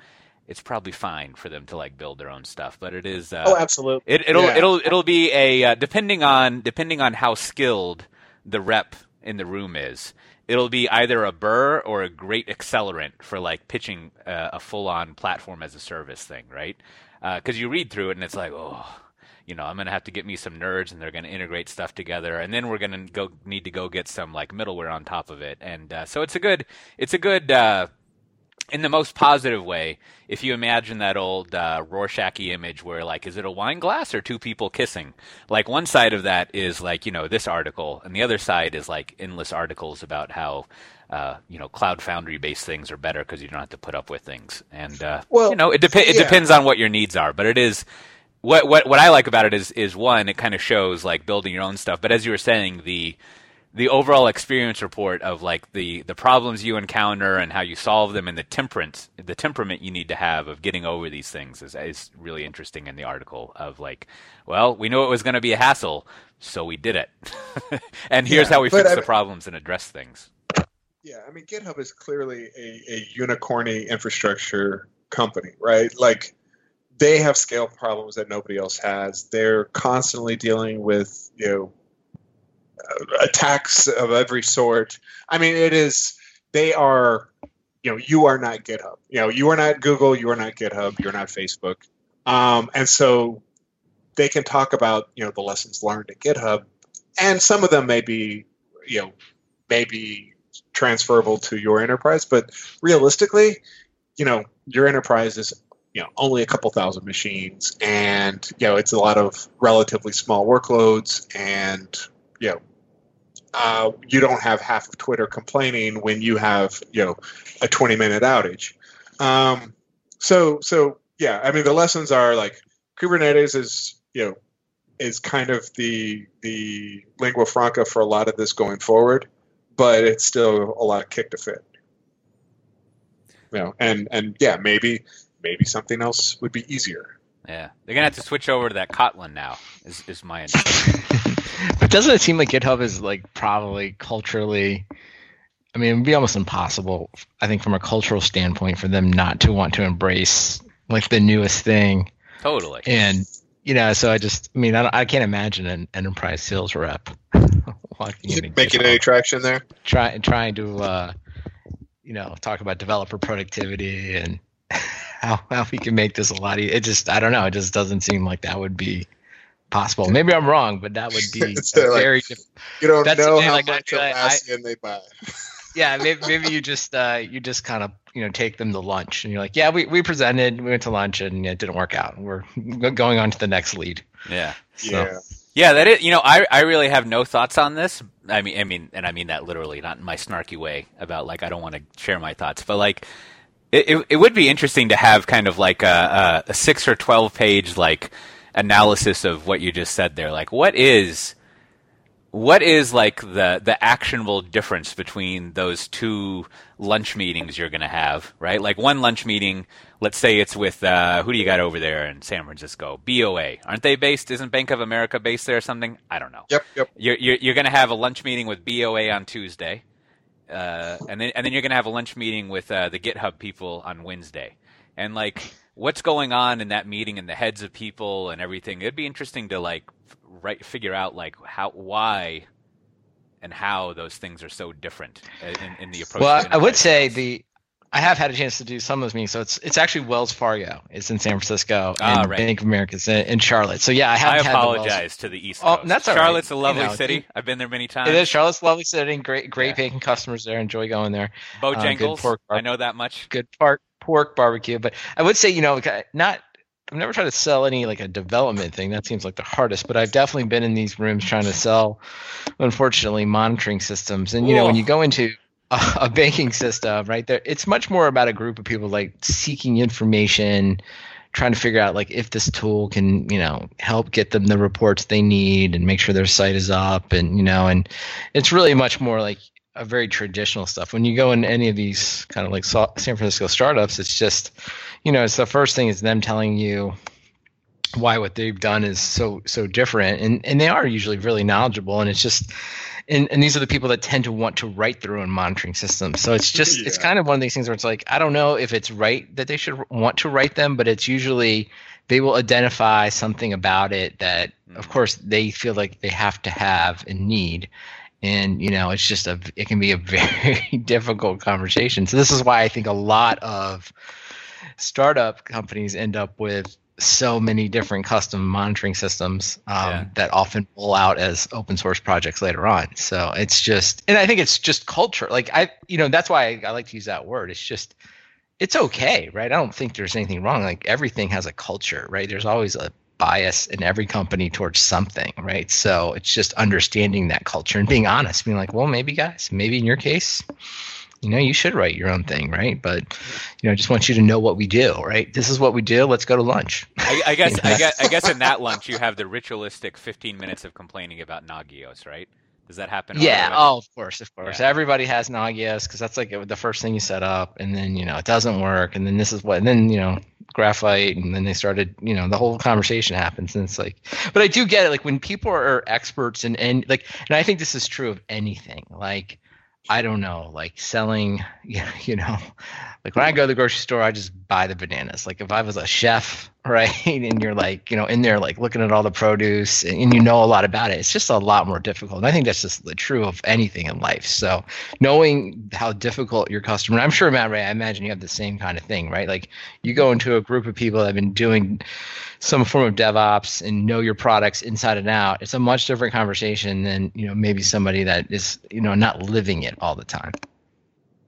it's probably fine for them to like build their own stuff. But it is. Uh, oh, absolutely. it, it'll Yeah. it'll it'll be a uh, depending on depending on how skilled the rep in the room is. It'll be either a burr or a great accelerant for like pitching uh, a full on platform as a service thing, right? Because you read through it and it's like, oh, you know, I'm gonna have to get me some nerds and they're gonna integrate stuff together, and then we're gonna go need to go get some like middleware on top of it, and uh, so it's a good it's a good. In the most positive way, if you imagine that old uh, Rorschach image where, like, is it a wine glass or two people kissing? Like, one side of that is like, you know, this article, and the other side is like endless articles about how, uh, you know, Cloud Foundry based things are better because you don't have to put up with things. And, uh, Well, you know, it, dep- it depends on what your needs are, but it is. What, what what I like about it is is one, it kind of shows like building your own stuff. But as you were saying, the the overall experience report of like the the problems you encounter and how you solve them and the temperance the temperament you need to have of getting over these things is is really interesting in the article of like well we knew it was going to be a hassle so we did it and here's Yeah, how we fix I- the problems and address things Yeah, I mean, GitHub is clearly a, a unicorny infrastructure company, right? Like, they have scale problems that nobody else has. They're constantly dealing with, you know, attacks of every sort. I mean, it is, they are, you know, you are not GitHub. You know, you are not Google, you are not GitHub, you're not Facebook. Um, and so they can talk about, you know, the lessons learned at GitHub, and some of them may be, you know, maybe transferable to your enterprise but realistically you know your enterprise is you know only a couple thousand machines and you know it's a lot of relatively small workloads and you know uh, you don't have half of twitter complaining when you have you know a 20 minute outage um, so so yeah i mean the lessons are like kubernetes is you know is kind of the the lingua franca for a lot of this going forward, but it's still a lot of kick to fit. You know, and and yeah, maybe maybe something else would be easier. Yeah, they're gonna have to switch over to that Kotlin now. Is is my understanding. but doesn't it seem like GitHub is like probably culturally? I mean, it'd be almost impossible, I think, from a cultural standpoint, for them not to want to embrace like the newest thing. Totally. And you know, so I just, I mean, I, I can't imagine an enterprise sales rep walking Is into making GitHub, any traction there? try, trying to, uh, you know, talk about developer productivity and how how we can make this a lot easier. It just, I don't know, it just doesn't seem like that would be possible. Maybe I'm wrong, but that would be It's, a uh, like- very diff- You don't That's know how like, much feel like I- they buy. yeah maybe, maybe you just uh you just kind of you know take them to lunch and you're like yeah we, we presented we went to lunch and it didn't work out we're going on to the next lead Yeah. So- Yeah. Yeah, that is. You know, I I really have no thoughts on this. I mean, I mean, and I mean that literally, not in my snarky way about like I don't want to share my thoughts, but like it it, it would be interesting to have kind of like a, a, six or twelve page like analysis of what you just said there. Like, what is what is like the the actionable difference between those two lunch meetings you're going to have, right? Like one lunch meeting, let's say it's with uh, who do you got over there in San Francisco? BOA, aren't they based? Isn't Bank of America based there or something? I don't know. Yep. Yep. You're you're, you're going to have a lunch meeting with BOA on Tuesday, uh, and then and then you're going to have a lunch meeting with uh, the GitHub people on Wednesday, and like what's going on in that meeting in the heads of people and everything. It'd be interesting to like f- right figure out like how why and how those things are so different uh, in, in the approach. well i would say the i have had a chance to do some of those meetings so it's it's actually wells fargo it's in san francisco Ah, right. bank of america's in, in charlotte so yeah i have I had the apologize to the East Oh, that's all right. Charlotte's a You lovely know, city. I've been there many times. it is charlotte's a lovely city great great Yeah. paying customers there enjoy going there uh, good Bojangles. pork I know that much. good pork pork barbecue. But I would say, you know, not. I've never tried to sell any like a development thing. That seems like the hardest. But I've definitely been in these rooms trying to sell, unfortunately, monitoring systems. And you know, when you go into a, banking system, right there, it's much more about a group of people like seeking information, trying to figure out like if this tool can, you know, help get them the reports they need and make sure their site is up, and you know, and it's really much more like a very traditional stuff. When you go in any of these kind of like San Francisco startups, it's just, you know, it's the first thing is them telling you why what they've done is so so different, and and they are usually really knowledgeable, and it's just. And, and these are the people that tend to want to write their own monitoring systems. So it's just it's kind of one of these things where it's like I don't know if it's right that they should want to write them, but it's usually they will identify something about it that of Mhm. course they feel like they have to have and need and you know it's just a it can be a very difficult conversation so this is why i think a lot of startup companies end up with so many different custom monitoring systems um, Yeah. that often roll out as open source projects later on. So it's just and i think it's just culture. Like i you know that's why i, I like to use that word. It's just it's okay right? I don't think there's anything wrong. Like everything has a culture right? There's always a bias in every company towards something, right? So it's just understanding that culture and being honest, being like, well, maybe guys, maybe in your case, you know, you should write your own thing, right? But you know, I just want you to know what we do, right? This is what we do. Let's go to lunch. I, I guess I guess I guess in that lunch you have the ritualistic 15 minutes of complaining about Nagios, right? Does that happen? Yeah. Oh, of course, of course. Yeah. Everybody has Nagios because that's like the first thing you set up, and then you know it doesn't work, and then this is what, and then you know graphite, and then they started, you know, the whole conversation happens, and it's like, but I do get it, like when people are experts in and like, and I think this is true of anything, like. I don't know, like selling, you know, like when I go to the grocery store, I just buy the bananas. Like if I was a chef, right, and you're like, you know, in there like looking at all the produce and, and you know a lot about it, it's just a lot more difficult. And I think that's just the true of anything in life. So knowing how difficult your customer, I'm sure Matt Ray, I imagine you have the same kind of thing, right? Like you go into a group of people that have been doing some form of DevOps and know your products inside and out. It's a much different conversation than you know maybe somebody that is you know not living it all the time.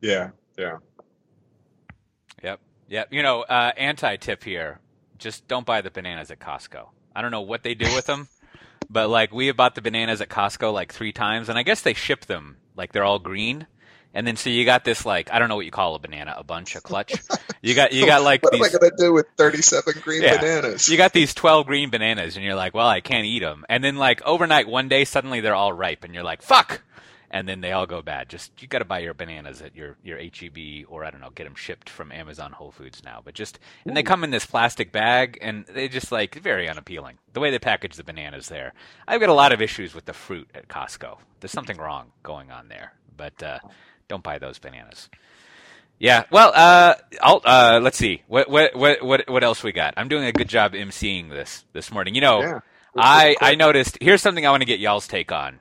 Yeah, yeah. Yep. Yep. You know, uh, anti tip here. Just don't buy the bananas at Costco. I don't know what they do with them, but like we have bought the bananas at Costco like three times, and I guess they ship them like they're all green. And then so you got this like I don't know what you call a banana, a bunch, a clutch. You got you got like what these am I to do with 37 green Yeah. bananas? you got these 12 green bananas and you're like, well, I can't eat them. And then like overnight one day suddenly they're all ripe and you're like, fuck. And then they all go bad. Just you got to buy your bananas at your your HEB or I don't know, get them shipped from Amazon Whole Foods now. But just and they come in this plastic bag and they just like very unappealing. The way they package the bananas there. I've got a lot of issues with the fruit at Costco. There's something wrong going on there. But uh don't buy those bananas. Yeah. Well, uh, I'll, uh, let's see. What, what, what, what, what else we got? I'm doing a good job emceeing this this morning. You know, Yeah. I, I noticed. Here's something I want to get y'all's take on,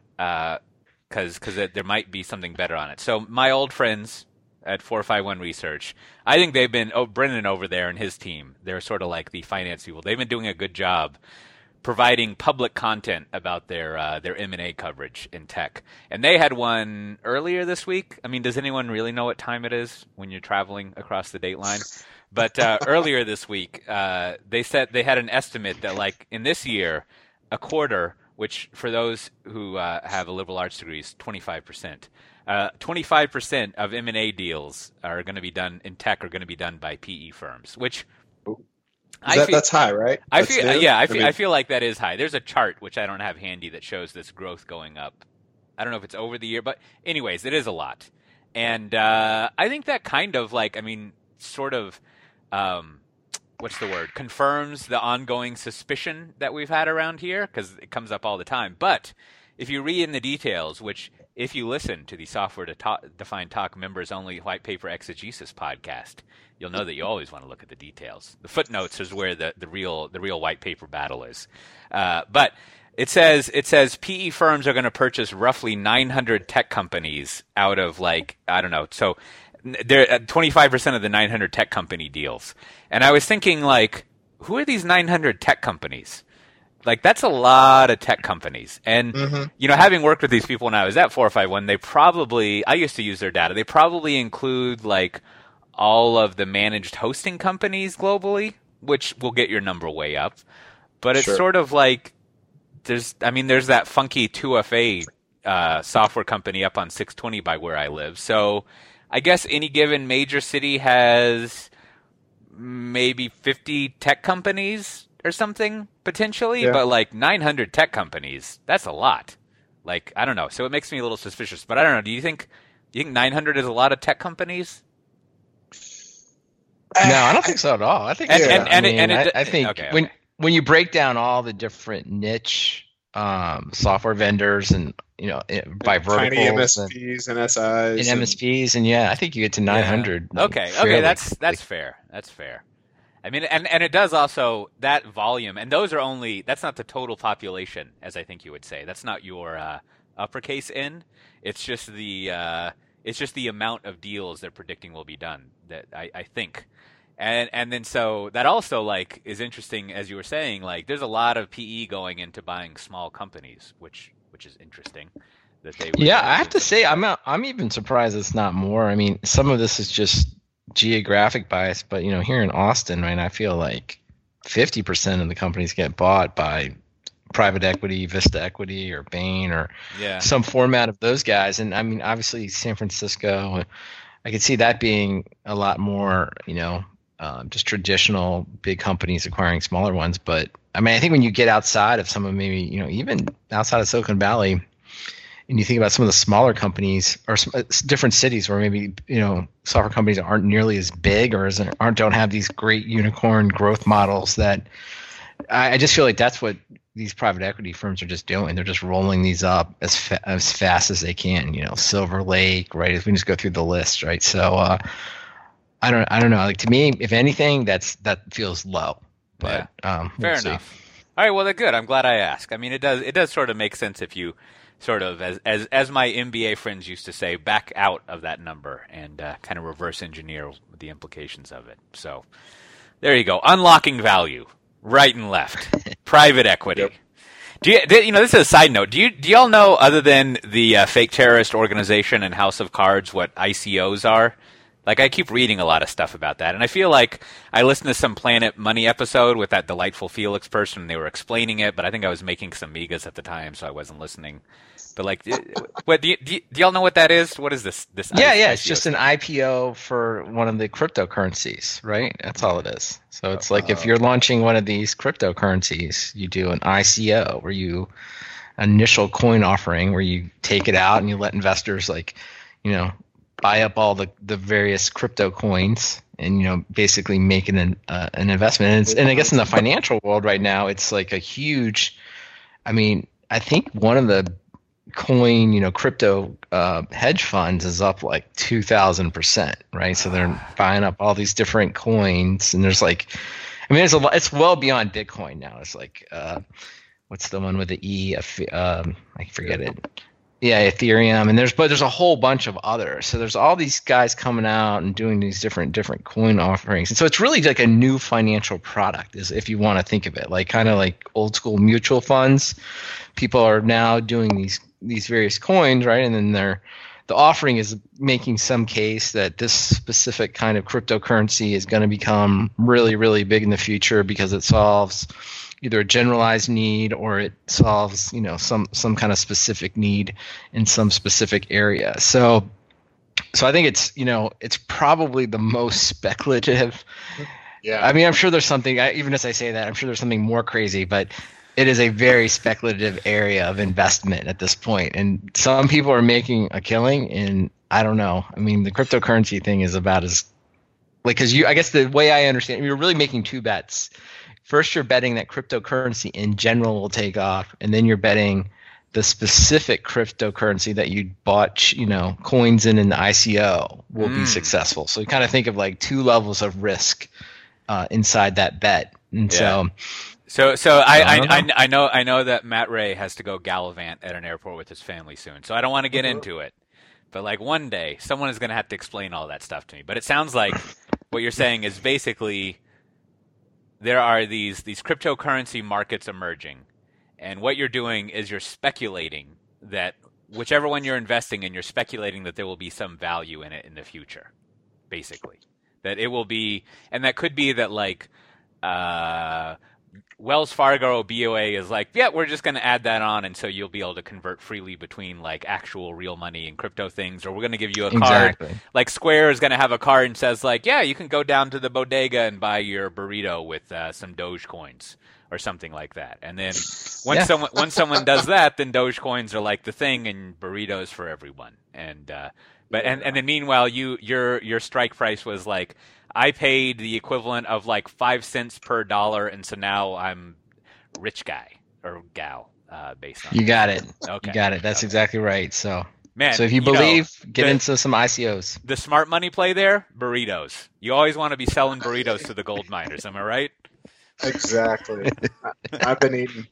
because because there might be something better on it. So my old friends at 451 Research, I think they've been. Oh, Brennan over there and his team. They're sort of like the finance people. They've been doing a good job providing public content about their uh, their M and A coverage in tech. And they had one earlier this week. I mean, does anyone really know what time it is when you're traveling across the date line? But uh, earlier this week, uh, they said they had an estimate that, like in this year, a quarter, which for those who uh, have a liberal arts degree is twenty five percent. Uh, 25% of M&A deals are going to be done in tech are going to be done by PE firms, which that, that's high, right? I That's feel new? yeah, I feel, I, mean, feel like that is high. There's a chart which I don't have handy that shows this growth going up. I don't know if it's over the year, but anyways, it is a lot. And uh, I think that kind of like I mean, sort of, um, what's the word? Confirms the ongoing suspicion that we've had around here because it comes up all the time. But if you read in the details, which if you listen to the Software Defined Talk members only white paper exegesis podcast, you'll know that you always want to look at the details. The footnotes is where the, the real the real white paper battle is. Uh, but it says it says PE firms are going to purchase roughly 900 tech companies out of like I don't know. So they're 25% of the 900 tech company deals. And I was thinking like who are these 900 tech companies? Like that's a lot of tech companies. And Mhm. you know, having worked with these people when I was at 451, they probably I used to use their data. They probably include like all of the managed hosting companies globally, which will get your number way up. But it's Sure. sort of like there's I mean there's that funky 2FA uh, software company up on 620 by where I live. So I guess any given major city has maybe 50 tech companies or something potentially, Yeah. but like 900 tech companies, that's a lot. Like I don't know. So it makes me a little suspicious. But I don't know. Do you think do you think 900 is a lot of tech companies? No, I don't think so at all. I think And- it's- and- I and it- mean, and it- I, I think okay, when when you break down all the different niche um, software vendors and you know eh, by tiny verticals and, MSPs and SIs. and MSPs and yeah, I think you get to 900. like, Okay, fairly okay, that's quickly. that's fair. That's fair. I mean, and and it does also that volume, and those are only that's not the total population, as I think you would say. That's not your uh, uppercase N. It's just the uh, it's just the amount of deals they're predicting will be done. That I, I think, and and then so that also like is interesting, as you were saying. Like, there's a lot of PE going into buying small companies, which which is interesting. That they Yeah, I have to say I'm not, I'm even surprised it's not more. I mean, some of this is just geographic bias, but you know, here in Austin, right, I feel like 50% of the companies get bought by private equity, Vista Equity, or Bain, or yeah, some format of those guys. And I mean, obviously, San Francisco, I could see that being a lot more, you know, um, just traditional big companies acquiring smaller ones. But I mean, I think when you get outside of some of maybe, you know, even outside of Silicon Valley, and you think about some of the smaller companies or some, uh, different cities where maybe you know software companies aren't nearly as big or as, aren't don't have these great unicorn growth models that I, I just feel like that's what these private equity firms are just doing. They're just rolling these up as fa- as fast as they can. You know, Silver Lake, right? If we just go through the list, right? So uh, I don't I don't know. Like to me, if anything, that's that feels low. But um, we'll Fair see. enough. All right, well, they're good. I'm glad I asked. I mean, it does it does sort of make sense if you sort of as as as my MBA friends used to say, back out of that number and uh, kind of reverse engineer the implications of it. So there you go, unlocking value, right and left, private equity. Yep. Do you, do- you know, this is a side note. Do you do y'all know, other than the uh, fake terrorist organization and House of Cards, what ICOs are? Like I keep reading a lot of stuff about that, and I feel like I listened to some Planet Money episode with that delightful Felix person, and they were explaining it, but I think I was making some migas at the time, so I wasn't listening But like, uh, what do, you, do, y'all know what that is? What is this? This Yeah, I- yeah, it's ICO just an IPO for one of the cryptocurrencies, right? That's all it is. So it's like if Oh. you're launching one of these cryptocurrencies, you do an ICO where you initial coin offering where you take it out and you let investors like, you know, buy up all the, the various crypto coins and you know basically make an uh, an investment. And, it's, and I guess in the financial world right now, it's like a huge. I mean, I think one of the coin, you know, crypto uh, hedge funds is up like two thousand percent, right? So they're buying up all these different coins, and there's like, I mean, there's a lot. It's well beyond Bitcoin now. It's like, uh, what's the one with the E? Um, I forget it. Yeah, Ethereum, and there's but there's a whole bunch of others. So there's all these guys coming out and doing these different different coin offerings, and so it's really like a new financial product, is if you want to think of it, like kind of like old school mutual funds. People are now doing these these various coins, right? And then they're the offering is making some case that this specific kind of cryptocurrency is going to become really, really big in the future because it solves either a generalized need or it solves, you know, some some kind of specific need in some specific area. So so I think it's, you know, it's probably the most speculative Yeah. I mean, I'm sure there's something. I, even as I say that, I'm sure there's something more crazy, but it is a very speculative area of investment at this. And some people are making a killing, and I don't know. I mean, the cryptocurrency thing is about as like because you. I guess the way I understand, you're really making two bets. First, you're betting that cryptocurrency in general will take off, and then you're betting the specific cryptocurrency that you bought, you know, coins in an ICO will be Mm. successful. So you kind of think of like two levels of risk uh, inside that bet. And so, So, so I, I I, don't I, know. I know, I know that Matt Ray has to go gallivant at an airport with his family soon. So I don't want to get into it. But like one day, someone is going to have to explain all that stuff to me. But it sounds like what you're saying is basically there are these these cryptocurrency markets emerging, and what you're doing is you're speculating that whichever one you're investing in, you're speculating that there will be some value in it in the future. Basically, that it will be, and that could be that like. Uh, Wells Fargo or BOA is like, yeah, we're just going to add that on, and so you'll be able to convert freely between like actual real money and crypto things, or we're going to give you a card. exactly. Like Square is going to have a card and says like, yeah, you can go down to the bodega and buy your burrito with uh, some Doge coins or something like that. And then once Yeah. someone once someone does that, then Doge coins are like the thing, and burritos for everyone. And uh, but and and then meanwhile, you your your strike price was like. I paid the equivalent of like five cents per dollar, and so now I'm rich guy or gal uh, based on You got it. okay. You got it. That's Okay. exactly right. So, Man, so if you know, believe, get the- into some ICOs. the smart money play there, burritos. You always want to be selling burritos to the gold miners. Am I right? Exactly. I- I've been eating.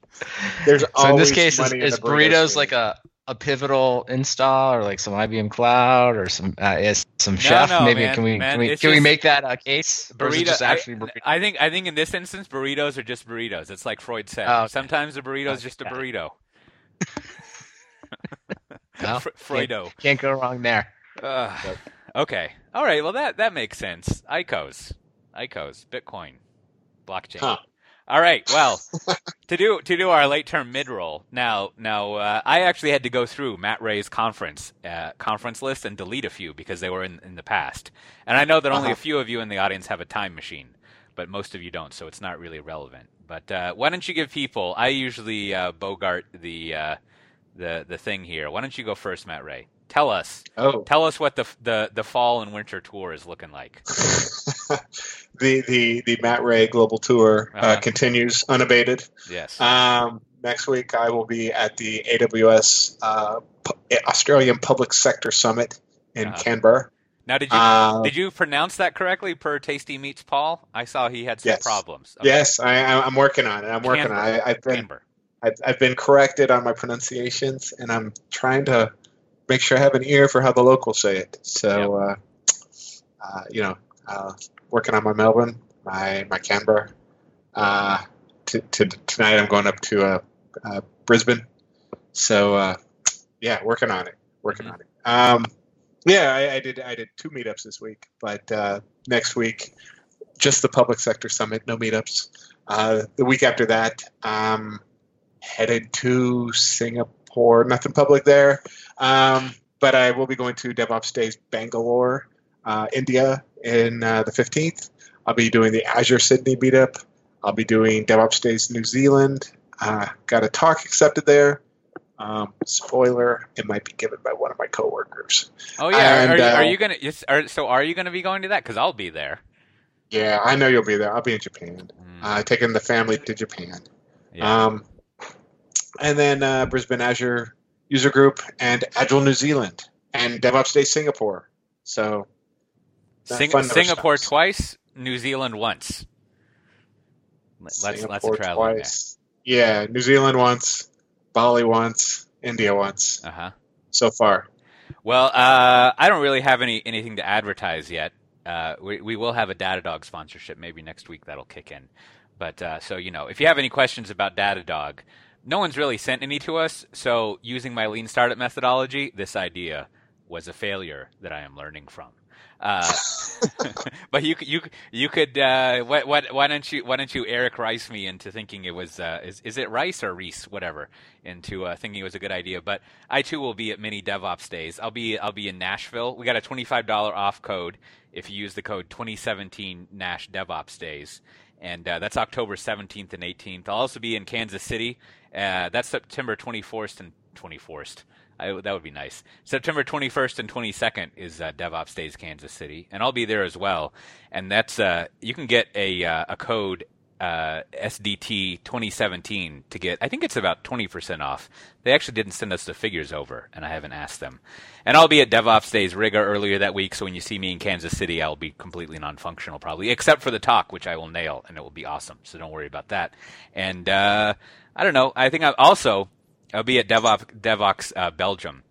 There's So in always this case, is, in is the burritos stream. like a, a pivotal install or like some IBM Cloud or some uh, is some chef? no, Maybe man, can we man, can we, can we make that a case? Or is it Burrito. actually burrito? I, think. I think in this instance, burritos are just burritos. It's like Freud said. Oh, okay. Sometimes a burrito is just a burrito. Well, Fr- Freudo. Can't go wrong there. Ugh. okay. All right. Well, that that makes sense. ICOs, ICOs, Bitcoin, blockchain. Huh. All right. Well, to do to do our late term mid roll now. Now, uh, I actually had to go through Matt Ray's conference uh, conference list and delete a few because they were in in the past. And I know that only Uh-huh. a few of you in the audience have a time machine, but most of you don't, so it's not really relevant. But uh, why don't you give people? I usually uh, bogart the uh, the the thing here. Why don't you go first, Matt Ray? Tell us Oh, Tell us what the the the fall and winter tour is looking like. the the the Matt Ray Global Tour uh, Uh-huh. continues unabated. Yes. Um, next week, I will be at the AWS uh, Australian Public Sector Summit in Uh-huh. Canberra. now, did you Uh, did you pronounce that correctly per Tasty Meets Paul? I saw he had some Yes. problems. Okay. Yes, I, I'm working on it. I'm working on it. I, I've been Canberra. I've, I've been corrected on my pronunciations, and I'm trying to make sure I have an ear for how the locals say it. So, uh, uh, you know, uh, working on my Melbourne, my my Canberra. Uh, to, to, tonight, I'm going up to uh, uh, Brisbane. So, uh, yeah, working on it. Working Mhm. on it. Um, yeah, I, I did. I did two meetups this week, but uh, next week, just the public sector summit, no meetups. Uh, the week after that, um, headed to Singapore, nothing public there. Um, but I will be going to DevOps Days Bangalore, uh, India, in uh, the 15th. I'll be doing the Azure Sydney meetup. I'll be doing DevOps Days New Zealand. Uh, got a talk accepted there. Um, spoiler: it might be given by one of my coworkers. Oh yeah, And, are, you- are uh, you gonna? Yes, are, so are you gonna be going to that? Because I'll be there. Yeah, I know you'll be there. I'll be in Japan. Mm, Uh, taking the family to Japan. yeah. Um, and then uh, Brisbane Azure User Group and Agile New Zealand and DevOps Day Singapore. So Sing- Singapore stops. twice, New Zealand once. Let's let's travel. Yeah, New Zealand once, Bali once, India once. Uh huh. so far. Well, uh, I don't really have any anything to advertise yet. Uh, we we will have a Datadog sponsorship maybe next week that'll kick in. But uh, so you know, if you have any questions about Datadog, no one's really sent any to us. So using my lean startup methodology, this idea was a failure that I am learning from. Uh, but you you you could uh, what what why don't you why don't you Eric Rice me into thinking it was uh, is is it Rice or Reese whatever into uh, thinking it was a good idea. But I too will be at mini DevOps days. I'll be I'll be in Nashville. We got a twenty five dollar off code if you use the code twenty seventeen Nash DevOps days. And uh, that's October 17th and 18th. I'll also be in Kansas City. Uh, that's September 24th and 24th. I, that would be nice. September 21st and 22nd is uh, DevOps Days Kansas City, and I'll be there as well. And that's uh, you can get a uh, a code uh, SDT 2017 to get. I think it's about 20% off. They actually didn't send us the figures over, and I haven't asked them. And I'll be at DevOps Days Riga earlier that week, so when you see me in Kansas City, I'll be completely non-functional probably, except for the talk, which I will nail, and it will be awesome. So don't worry about that. And uh, I don't know. I think I'll also I'll be at DevOps, DevOps uh, Belgium.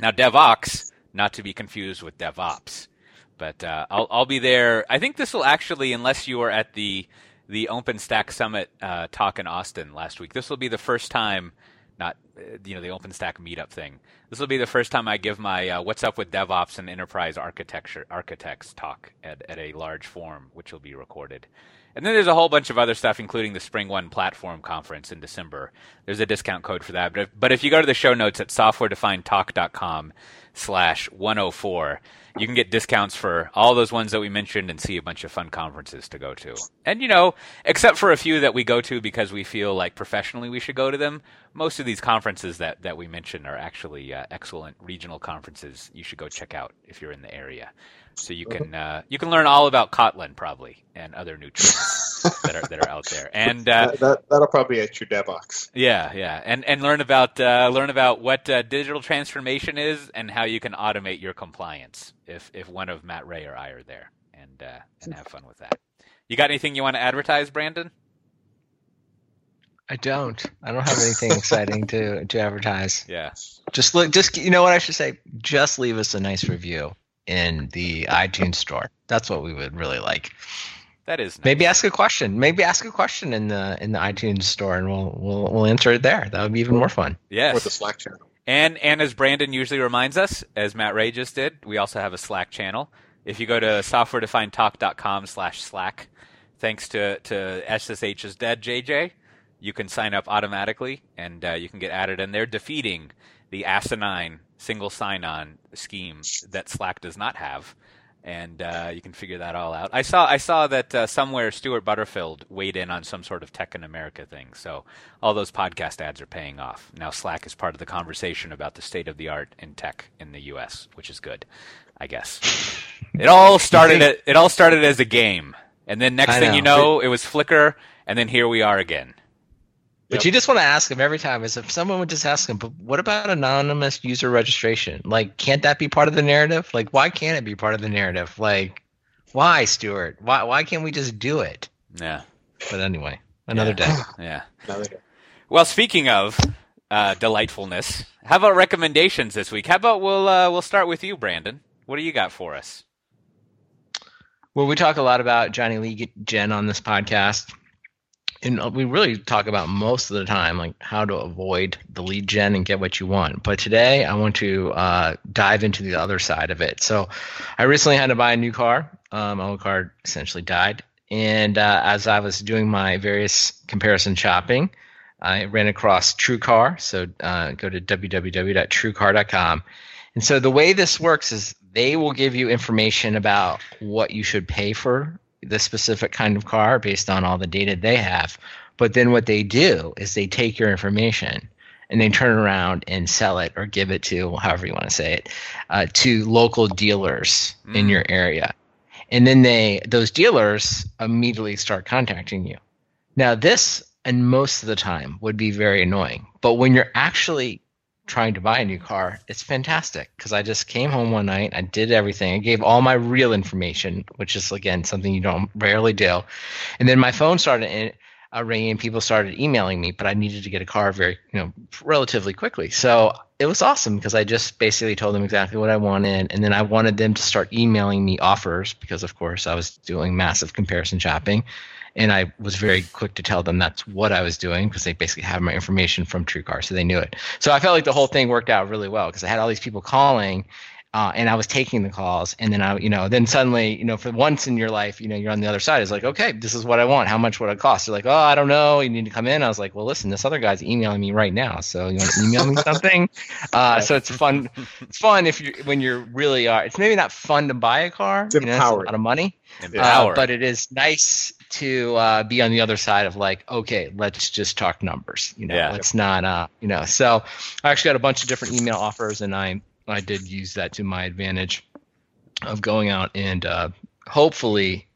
Now, DevOps, not to be confused with DevOps, but uh, I'll I'll be there. I think this will actually, unless you are at the the OpenStack Summit uh, talk in Austin last week, this will be the first time. Not you know the OpenStack meetup thing. This will be the first time I give my uh, "What's up with DevOps and Enterprise Architecture" architects talk at, at a large forum, which will be recorded. And then there's a whole bunch of other stuff, including the Spring One Platform Conference in December. There's a discount code for that. But if, but if you go to the show notes at softwaredefinedtalk.com slash 104, you can get discounts for all those ones that we mentioned and see a bunch of fun conferences to go to. And, you know, except for a few that we go to because we feel like professionally we should go to them, most of these conferences that, that we mentioned are actually uh, excellent regional conferences you should go check out if you're in the area. So you can uh, you can learn all about Kotlin probably and other new tools that are that are out there. And uh, that, that, that'll probably be at your DevOps. yeah, yeah, and and learn about uh, learn about what uh, digital transformation is and how you can automate your compliance if if one of Matt Ray or I are there, and uh, and have fun with that. You got anything you want to advertise, Brandon? I don't. I don't have anything exciting to to advertise. Yeah, Just look. Just you know what I should say. Just leave us a nice review in the iTunes store. That's what we would really like. that is nice. Maybe ask a question. Maybe ask a question in the in the iTunes store, and we'll we'll we'll answer it there. That would be even more fun. yes. Or the Slack channel. And and as Brandon usually reminds us, as Matt Ray just did, we also have a Slack channel. If you go to softwaredefinedtalk.com slash Slack, thanks to, to SSH's dead JJ, you can sign up automatically and uh, you can get added And they're defeating the asinine single sign-on scheme that Slack does not have. And uh, you can figure that all out. I saw I saw that uh, somewhere Stewart Butterfield weighed in on some sort of Tech in America thing. So all those podcast ads are paying off. Now Slack is part of the conversation about the state of the art in tech in the U.S., which is good, I guess. It all started. At, it all started as a game, and then next I thing you know. know, it was Flickr, and then here we are again. But Yep. you just want to ask him every time is if someone would just ask him, but what about anonymous user registration? Like, can't that be part of the narrative? Like, why can't it be part of the narrative? Like, why, Stewart? Why why can't we just do it? Yeah, But anyway, another Yeah. day. yeah. Another day. Well, speaking of uh, delightfulness, how about recommendations this week? How about we'll uh, we'll start with you, Brandon. What do you got for us? Well, we talk a lot about Johnny Lee Gen on this podcast. And we really talk about most of the time, like how to avoid the lead gen and get what you want. But today, I want to uh, dive into the other side of it. So, I recently had to buy a new car. Um, my old car essentially died. And uh, as I was doing my various comparison shopping, I ran across TrueCar. So uh, go to www.truecar.com. And so the way this works is they will give you information about what you should pay for the specific kind of car based on all the data they have. But then what they do is they take your information and they turn around and sell it or give it to however you want to say it uh, to local dealers mm. in your area and then they those dealers immediately start contacting you now this and most of the time would be very annoying but when you're actually trying to buy a new car it's fantastic because i just came home one night i did everything i gave all my real information which is again something you don't rarely do and then my phone started uh, ringing. People started emailing me, but I needed to get a car very, you know, relatively quickly. So it was awesome because I just basically told them exactly what I wanted, and then I wanted them to start emailing me offers because, of course, I was doing massive comparison shopping, and I was very quick to tell them that's what I was doing because they basically have my information from TrueCar, so they knew it. So I felt like the whole thing worked out really well because I had all these people calling, uh, and I was taking the calls, and then I, you know, then suddenly, you know, for once in your life, you know, you're on the other side. It's like, okay, this is what I want. How much would it cost? They're like, oh, I don't know. You need to come in. I was like, well, listen, this other guy's emailing me right now, so you want to email me something? Uh, so it's fun. It's fun if you when you're really are. It's maybe not fun to buy a car. It's you know, it's a lot of money. Uh, but it is nice to uh, be on the other side of like, okay, let's just talk numbers. You know, yeah. let's not, uh, you know. So I actually got a bunch of different email offers, and I I did use that to my advantage of going out and uh, hopefully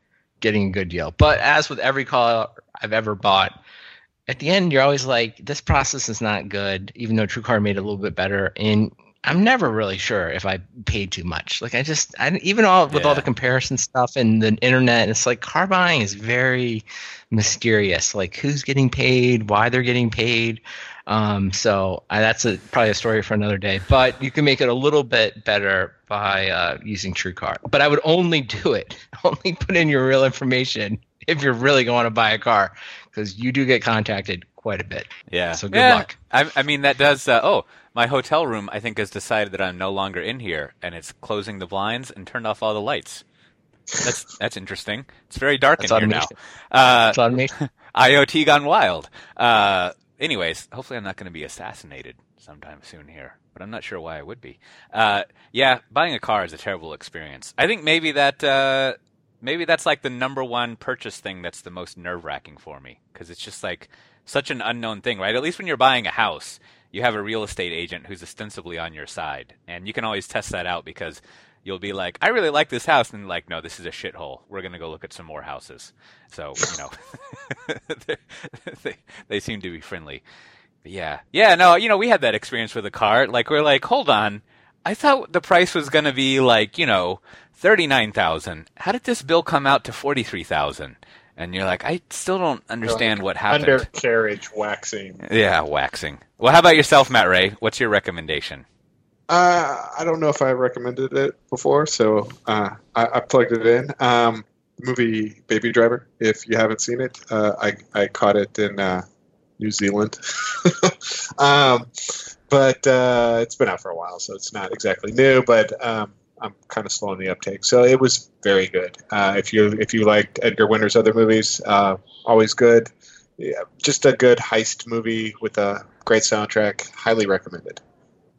getting a good deal. But as with every car I've ever bought, at the end you're always like, this process is not good, even though TrueCar made it a little bit better. And I'm never really sure if I paid too much. Like I just, I, even all with yeah. all the comparison stuff and the internet, it's like car buying is very mysterious. Like who's getting paid, why they're getting paid. Um, so uh, that's a, probably a story for another day. But you can make it a little bit better by uh, using TrueCar. But I would only do it, only put in your real information if you're really going to buy a car, because you do get contacted quite a bit. Yeah. So good yeah. luck. I, I mean, that does. Uh, oh, my hotel room, I think, has decided that I'm no longer in here, and it's closing the blinds and turned off all the lights. That's that's interesting. It's very dark that's in here now. Uh, IoT gone wild. Uh, anyways, hopefully I'm not going to be assassinated sometime soon here, but I'm not sure why I would be. Uh, yeah, buying a car is a terrible experience. I think maybe that uh, maybe that's like the number one purchase thing that's the most nerve wracking for me because it's just like such an unknown thing, right? At least when you're buying a house, you have a real estate agent who's ostensibly on your side, and you can always test that out because you'll be like, I really like this house, and like, no, this is a shithole. We're gonna go look at some more houses. So you know, they they seem to be friendly. But yeah, yeah, no, you know, we had that experience with a car. Like we're like, hold on, I thought the price was gonna be like you know thirty nine thousand. How did this bill come out to forty three thousand? And you're like, I still don't understand like what happened. Undercarriage waxing. Yeah, waxing. Well, how about yourself, Matt Ray? What's your recommendation? Uh, I don't know if I recommended it before, so uh, I, I, plugged it in. Um, movie Baby Driver. If you haven't seen it, uh, I I caught it in uh, New Zealand. um, but uh, it's been out for a while, so it's not exactly new. But um, I'm kind of slow in the uptake, so it was very good. Uh, if you if you liked Edgar Winter's other movies, always good. Yeah, just a good heist movie with a great soundtrack. Highly recommended.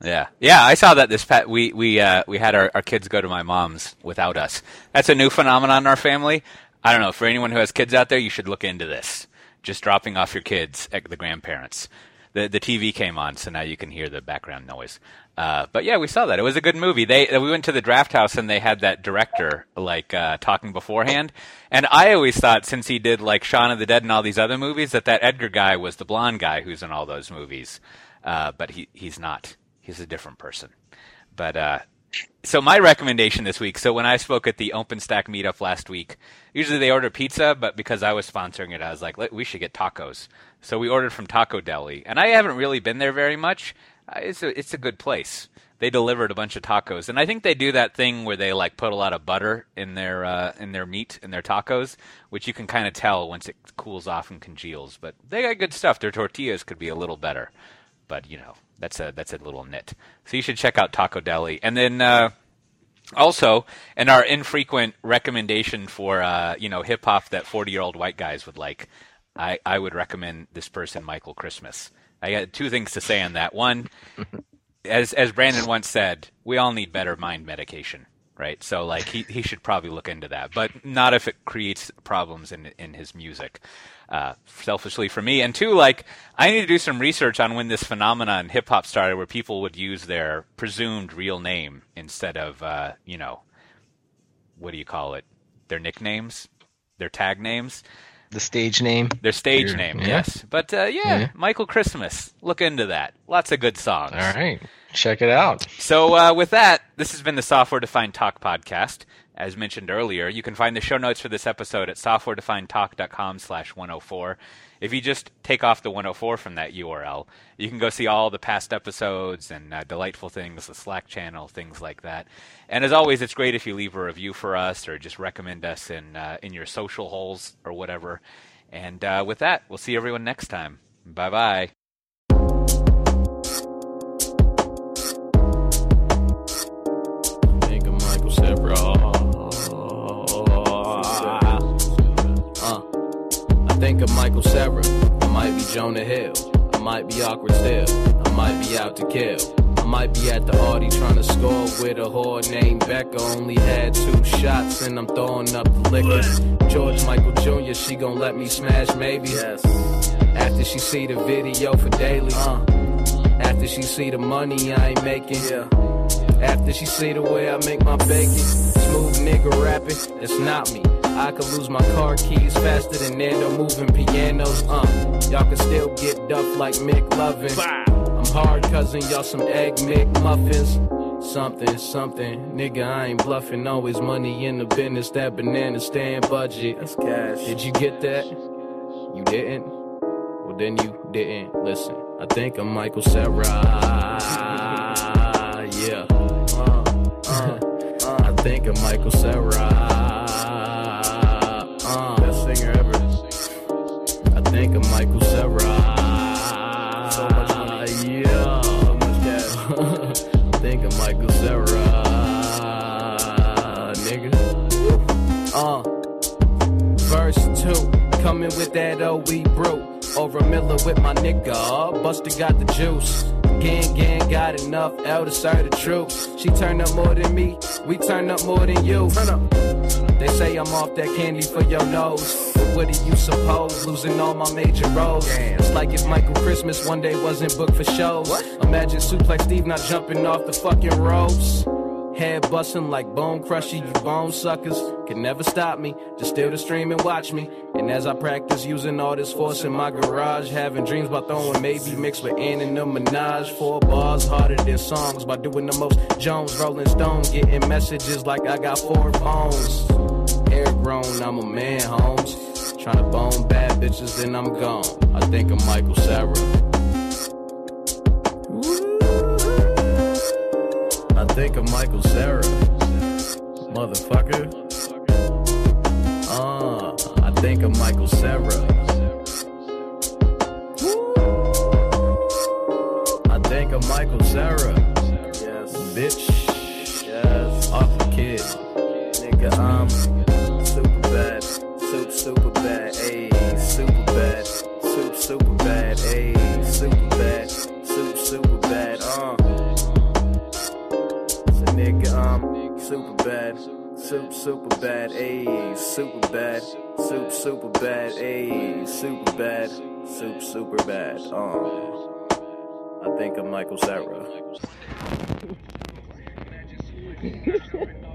Yeah, yeah, I saw that this pet. We we uh, we had our, our kids go to my mom's without us. That's a new phenomenon in our family. I don't know. For anyone who has kids out there, you should look into this. Just dropping off your kids at the grandparents. The the TV came on, so now you can hear the background noise. Uh, but yeah, we saw that. It was a good movie. They we went to the draft house and they had that director like uh, talking beforehand. And I always thought since he did like Shaun of the Dead and all these other movies that that Edgar guy was the blonde guy who's in all those movies. Uh, but he he's not he's a different person. But uh, so my recommendation this week. So when I spoke at the OpenStack meetup last week, usually they order pizza, but because I was sponsoring it, I was like, we should get tacos. So we ordered from Taco Deli, and I haven't really been there very much. Uh, it's a it's a good place. They delivered a bunch of tacos, and I think they do that thing where they like put a lot of butter in their uh, in their meat in their tacos, which you can kind of tell once it cools off and congeals. But they got good stuff. Their tortillas could be a little better, but you know that's a that's a little nit. So you should check out Taco Deli, and then uh, also, and our infrequent recommendation for uh, you know hip hop that forty year old white guys would like. I, I would recommend this person, Michael Christmas. I got two things to say on that. One, as as Brandon once said, we all need better mind medication, right? So like he, he should probably look into that, but not if it creates problems in in his music. Uh, selfishly for me, and two, like I need to do some research on when this phenomenon in hip hop started, where people would use their presumed real name instead of uh, you know what do you call it? Their nicknames, their tag names. The stage name. Their stage Your- name, yeah. yes. But uh, yeah, Yeah. Michael Christmas. Look into that. Lots of good songs. All right. Check it out. So uh, with that, this has been the Software Defined Talk podcast. As mentioned earlier, you can find the show notes for this episode at softwaredefinedtalk.com slash 104. If you just take off the 104 from that URL, you can go see all the past episodes and uh, delightful things, the Slack channel, things like that. And as always, it's great if you leave a review for us or just recommend us in uh, in your social holes or whatever. And uh, with that, we'll see everyone next time. Bye bye. Think of Michael Cera. I might be Jonah Hill. I might be awkward still. I might be out to kill. I might be at the Audi trying to score with a whore named Becca. Only had two shots and I'm throwing up the liquor. George Michael Jr., she gon' let me smash maybe. Yes. After she see the video for daily. Uh. After she see the money I ain't making. Yeah. After she see the way I make my bacon, smooth nigga rapping, that's not me. I could lose my car keys faster than Nando moving pianos. Uh, y'all can still get duff like McLovin. I'm hard cousin, y'all some egg Mick muffins. Something, something, nigga, I ain't bluffing. Always money in the business, that banana stand budget. That's cash. Did you get that? You didn't? Well, then you didn't listen. I think I'm Michael Cera. Yeah. Uh, uh, uh. I think I'm Michael Cera. Think I'm Michael Cera. So much money. Yeah. So much cash. Think I'm Michael Cera. Nigga. Uh. Verse 2, coming with that OE brew. Over Miller with my nigga, Buster got the juice. Gang, gang, got enough L to the truth. She turned up more than me, we turned up more than you. They say I'm off that candy for your nose. What do you suppose? Losing all my major roles. It's like if Michael Christmas one day wasn't booked for shows. Imagine Suplex Steve not jumping off the fucking ropes. Head busting like bone crusher, you bone suckers can never stop me. Just steal the stream and watch me. And as I practice using all this force in my garage, having dreams about throwing maybe mixed with Ann and the Minaj. Four bars harder than songs by doing the most. Jones, Rolling Stone, getting messages like I got four phones. Hair grown, I'm a man, Holmes. Trying to bone bad bitches, then I'm gone. I think I'm Michael Cera. I think I'm Michael Cera. Motherfucker. Uh, I think I'm Michael Cera. I think I'm Michael Cera. Yes. Bitch. Yes. Awful kid. Nigga, I'm. Super, super bad. Ayy, super bad. Super, super bad. Ayy, super bad. Super, super bad. Uh. So nigga, I'm super bad. Super, super bad. Ayy, super bad. Super, super bad. Ayy, super bad. Super, super bad. Uh. I think I'm Michael Cera.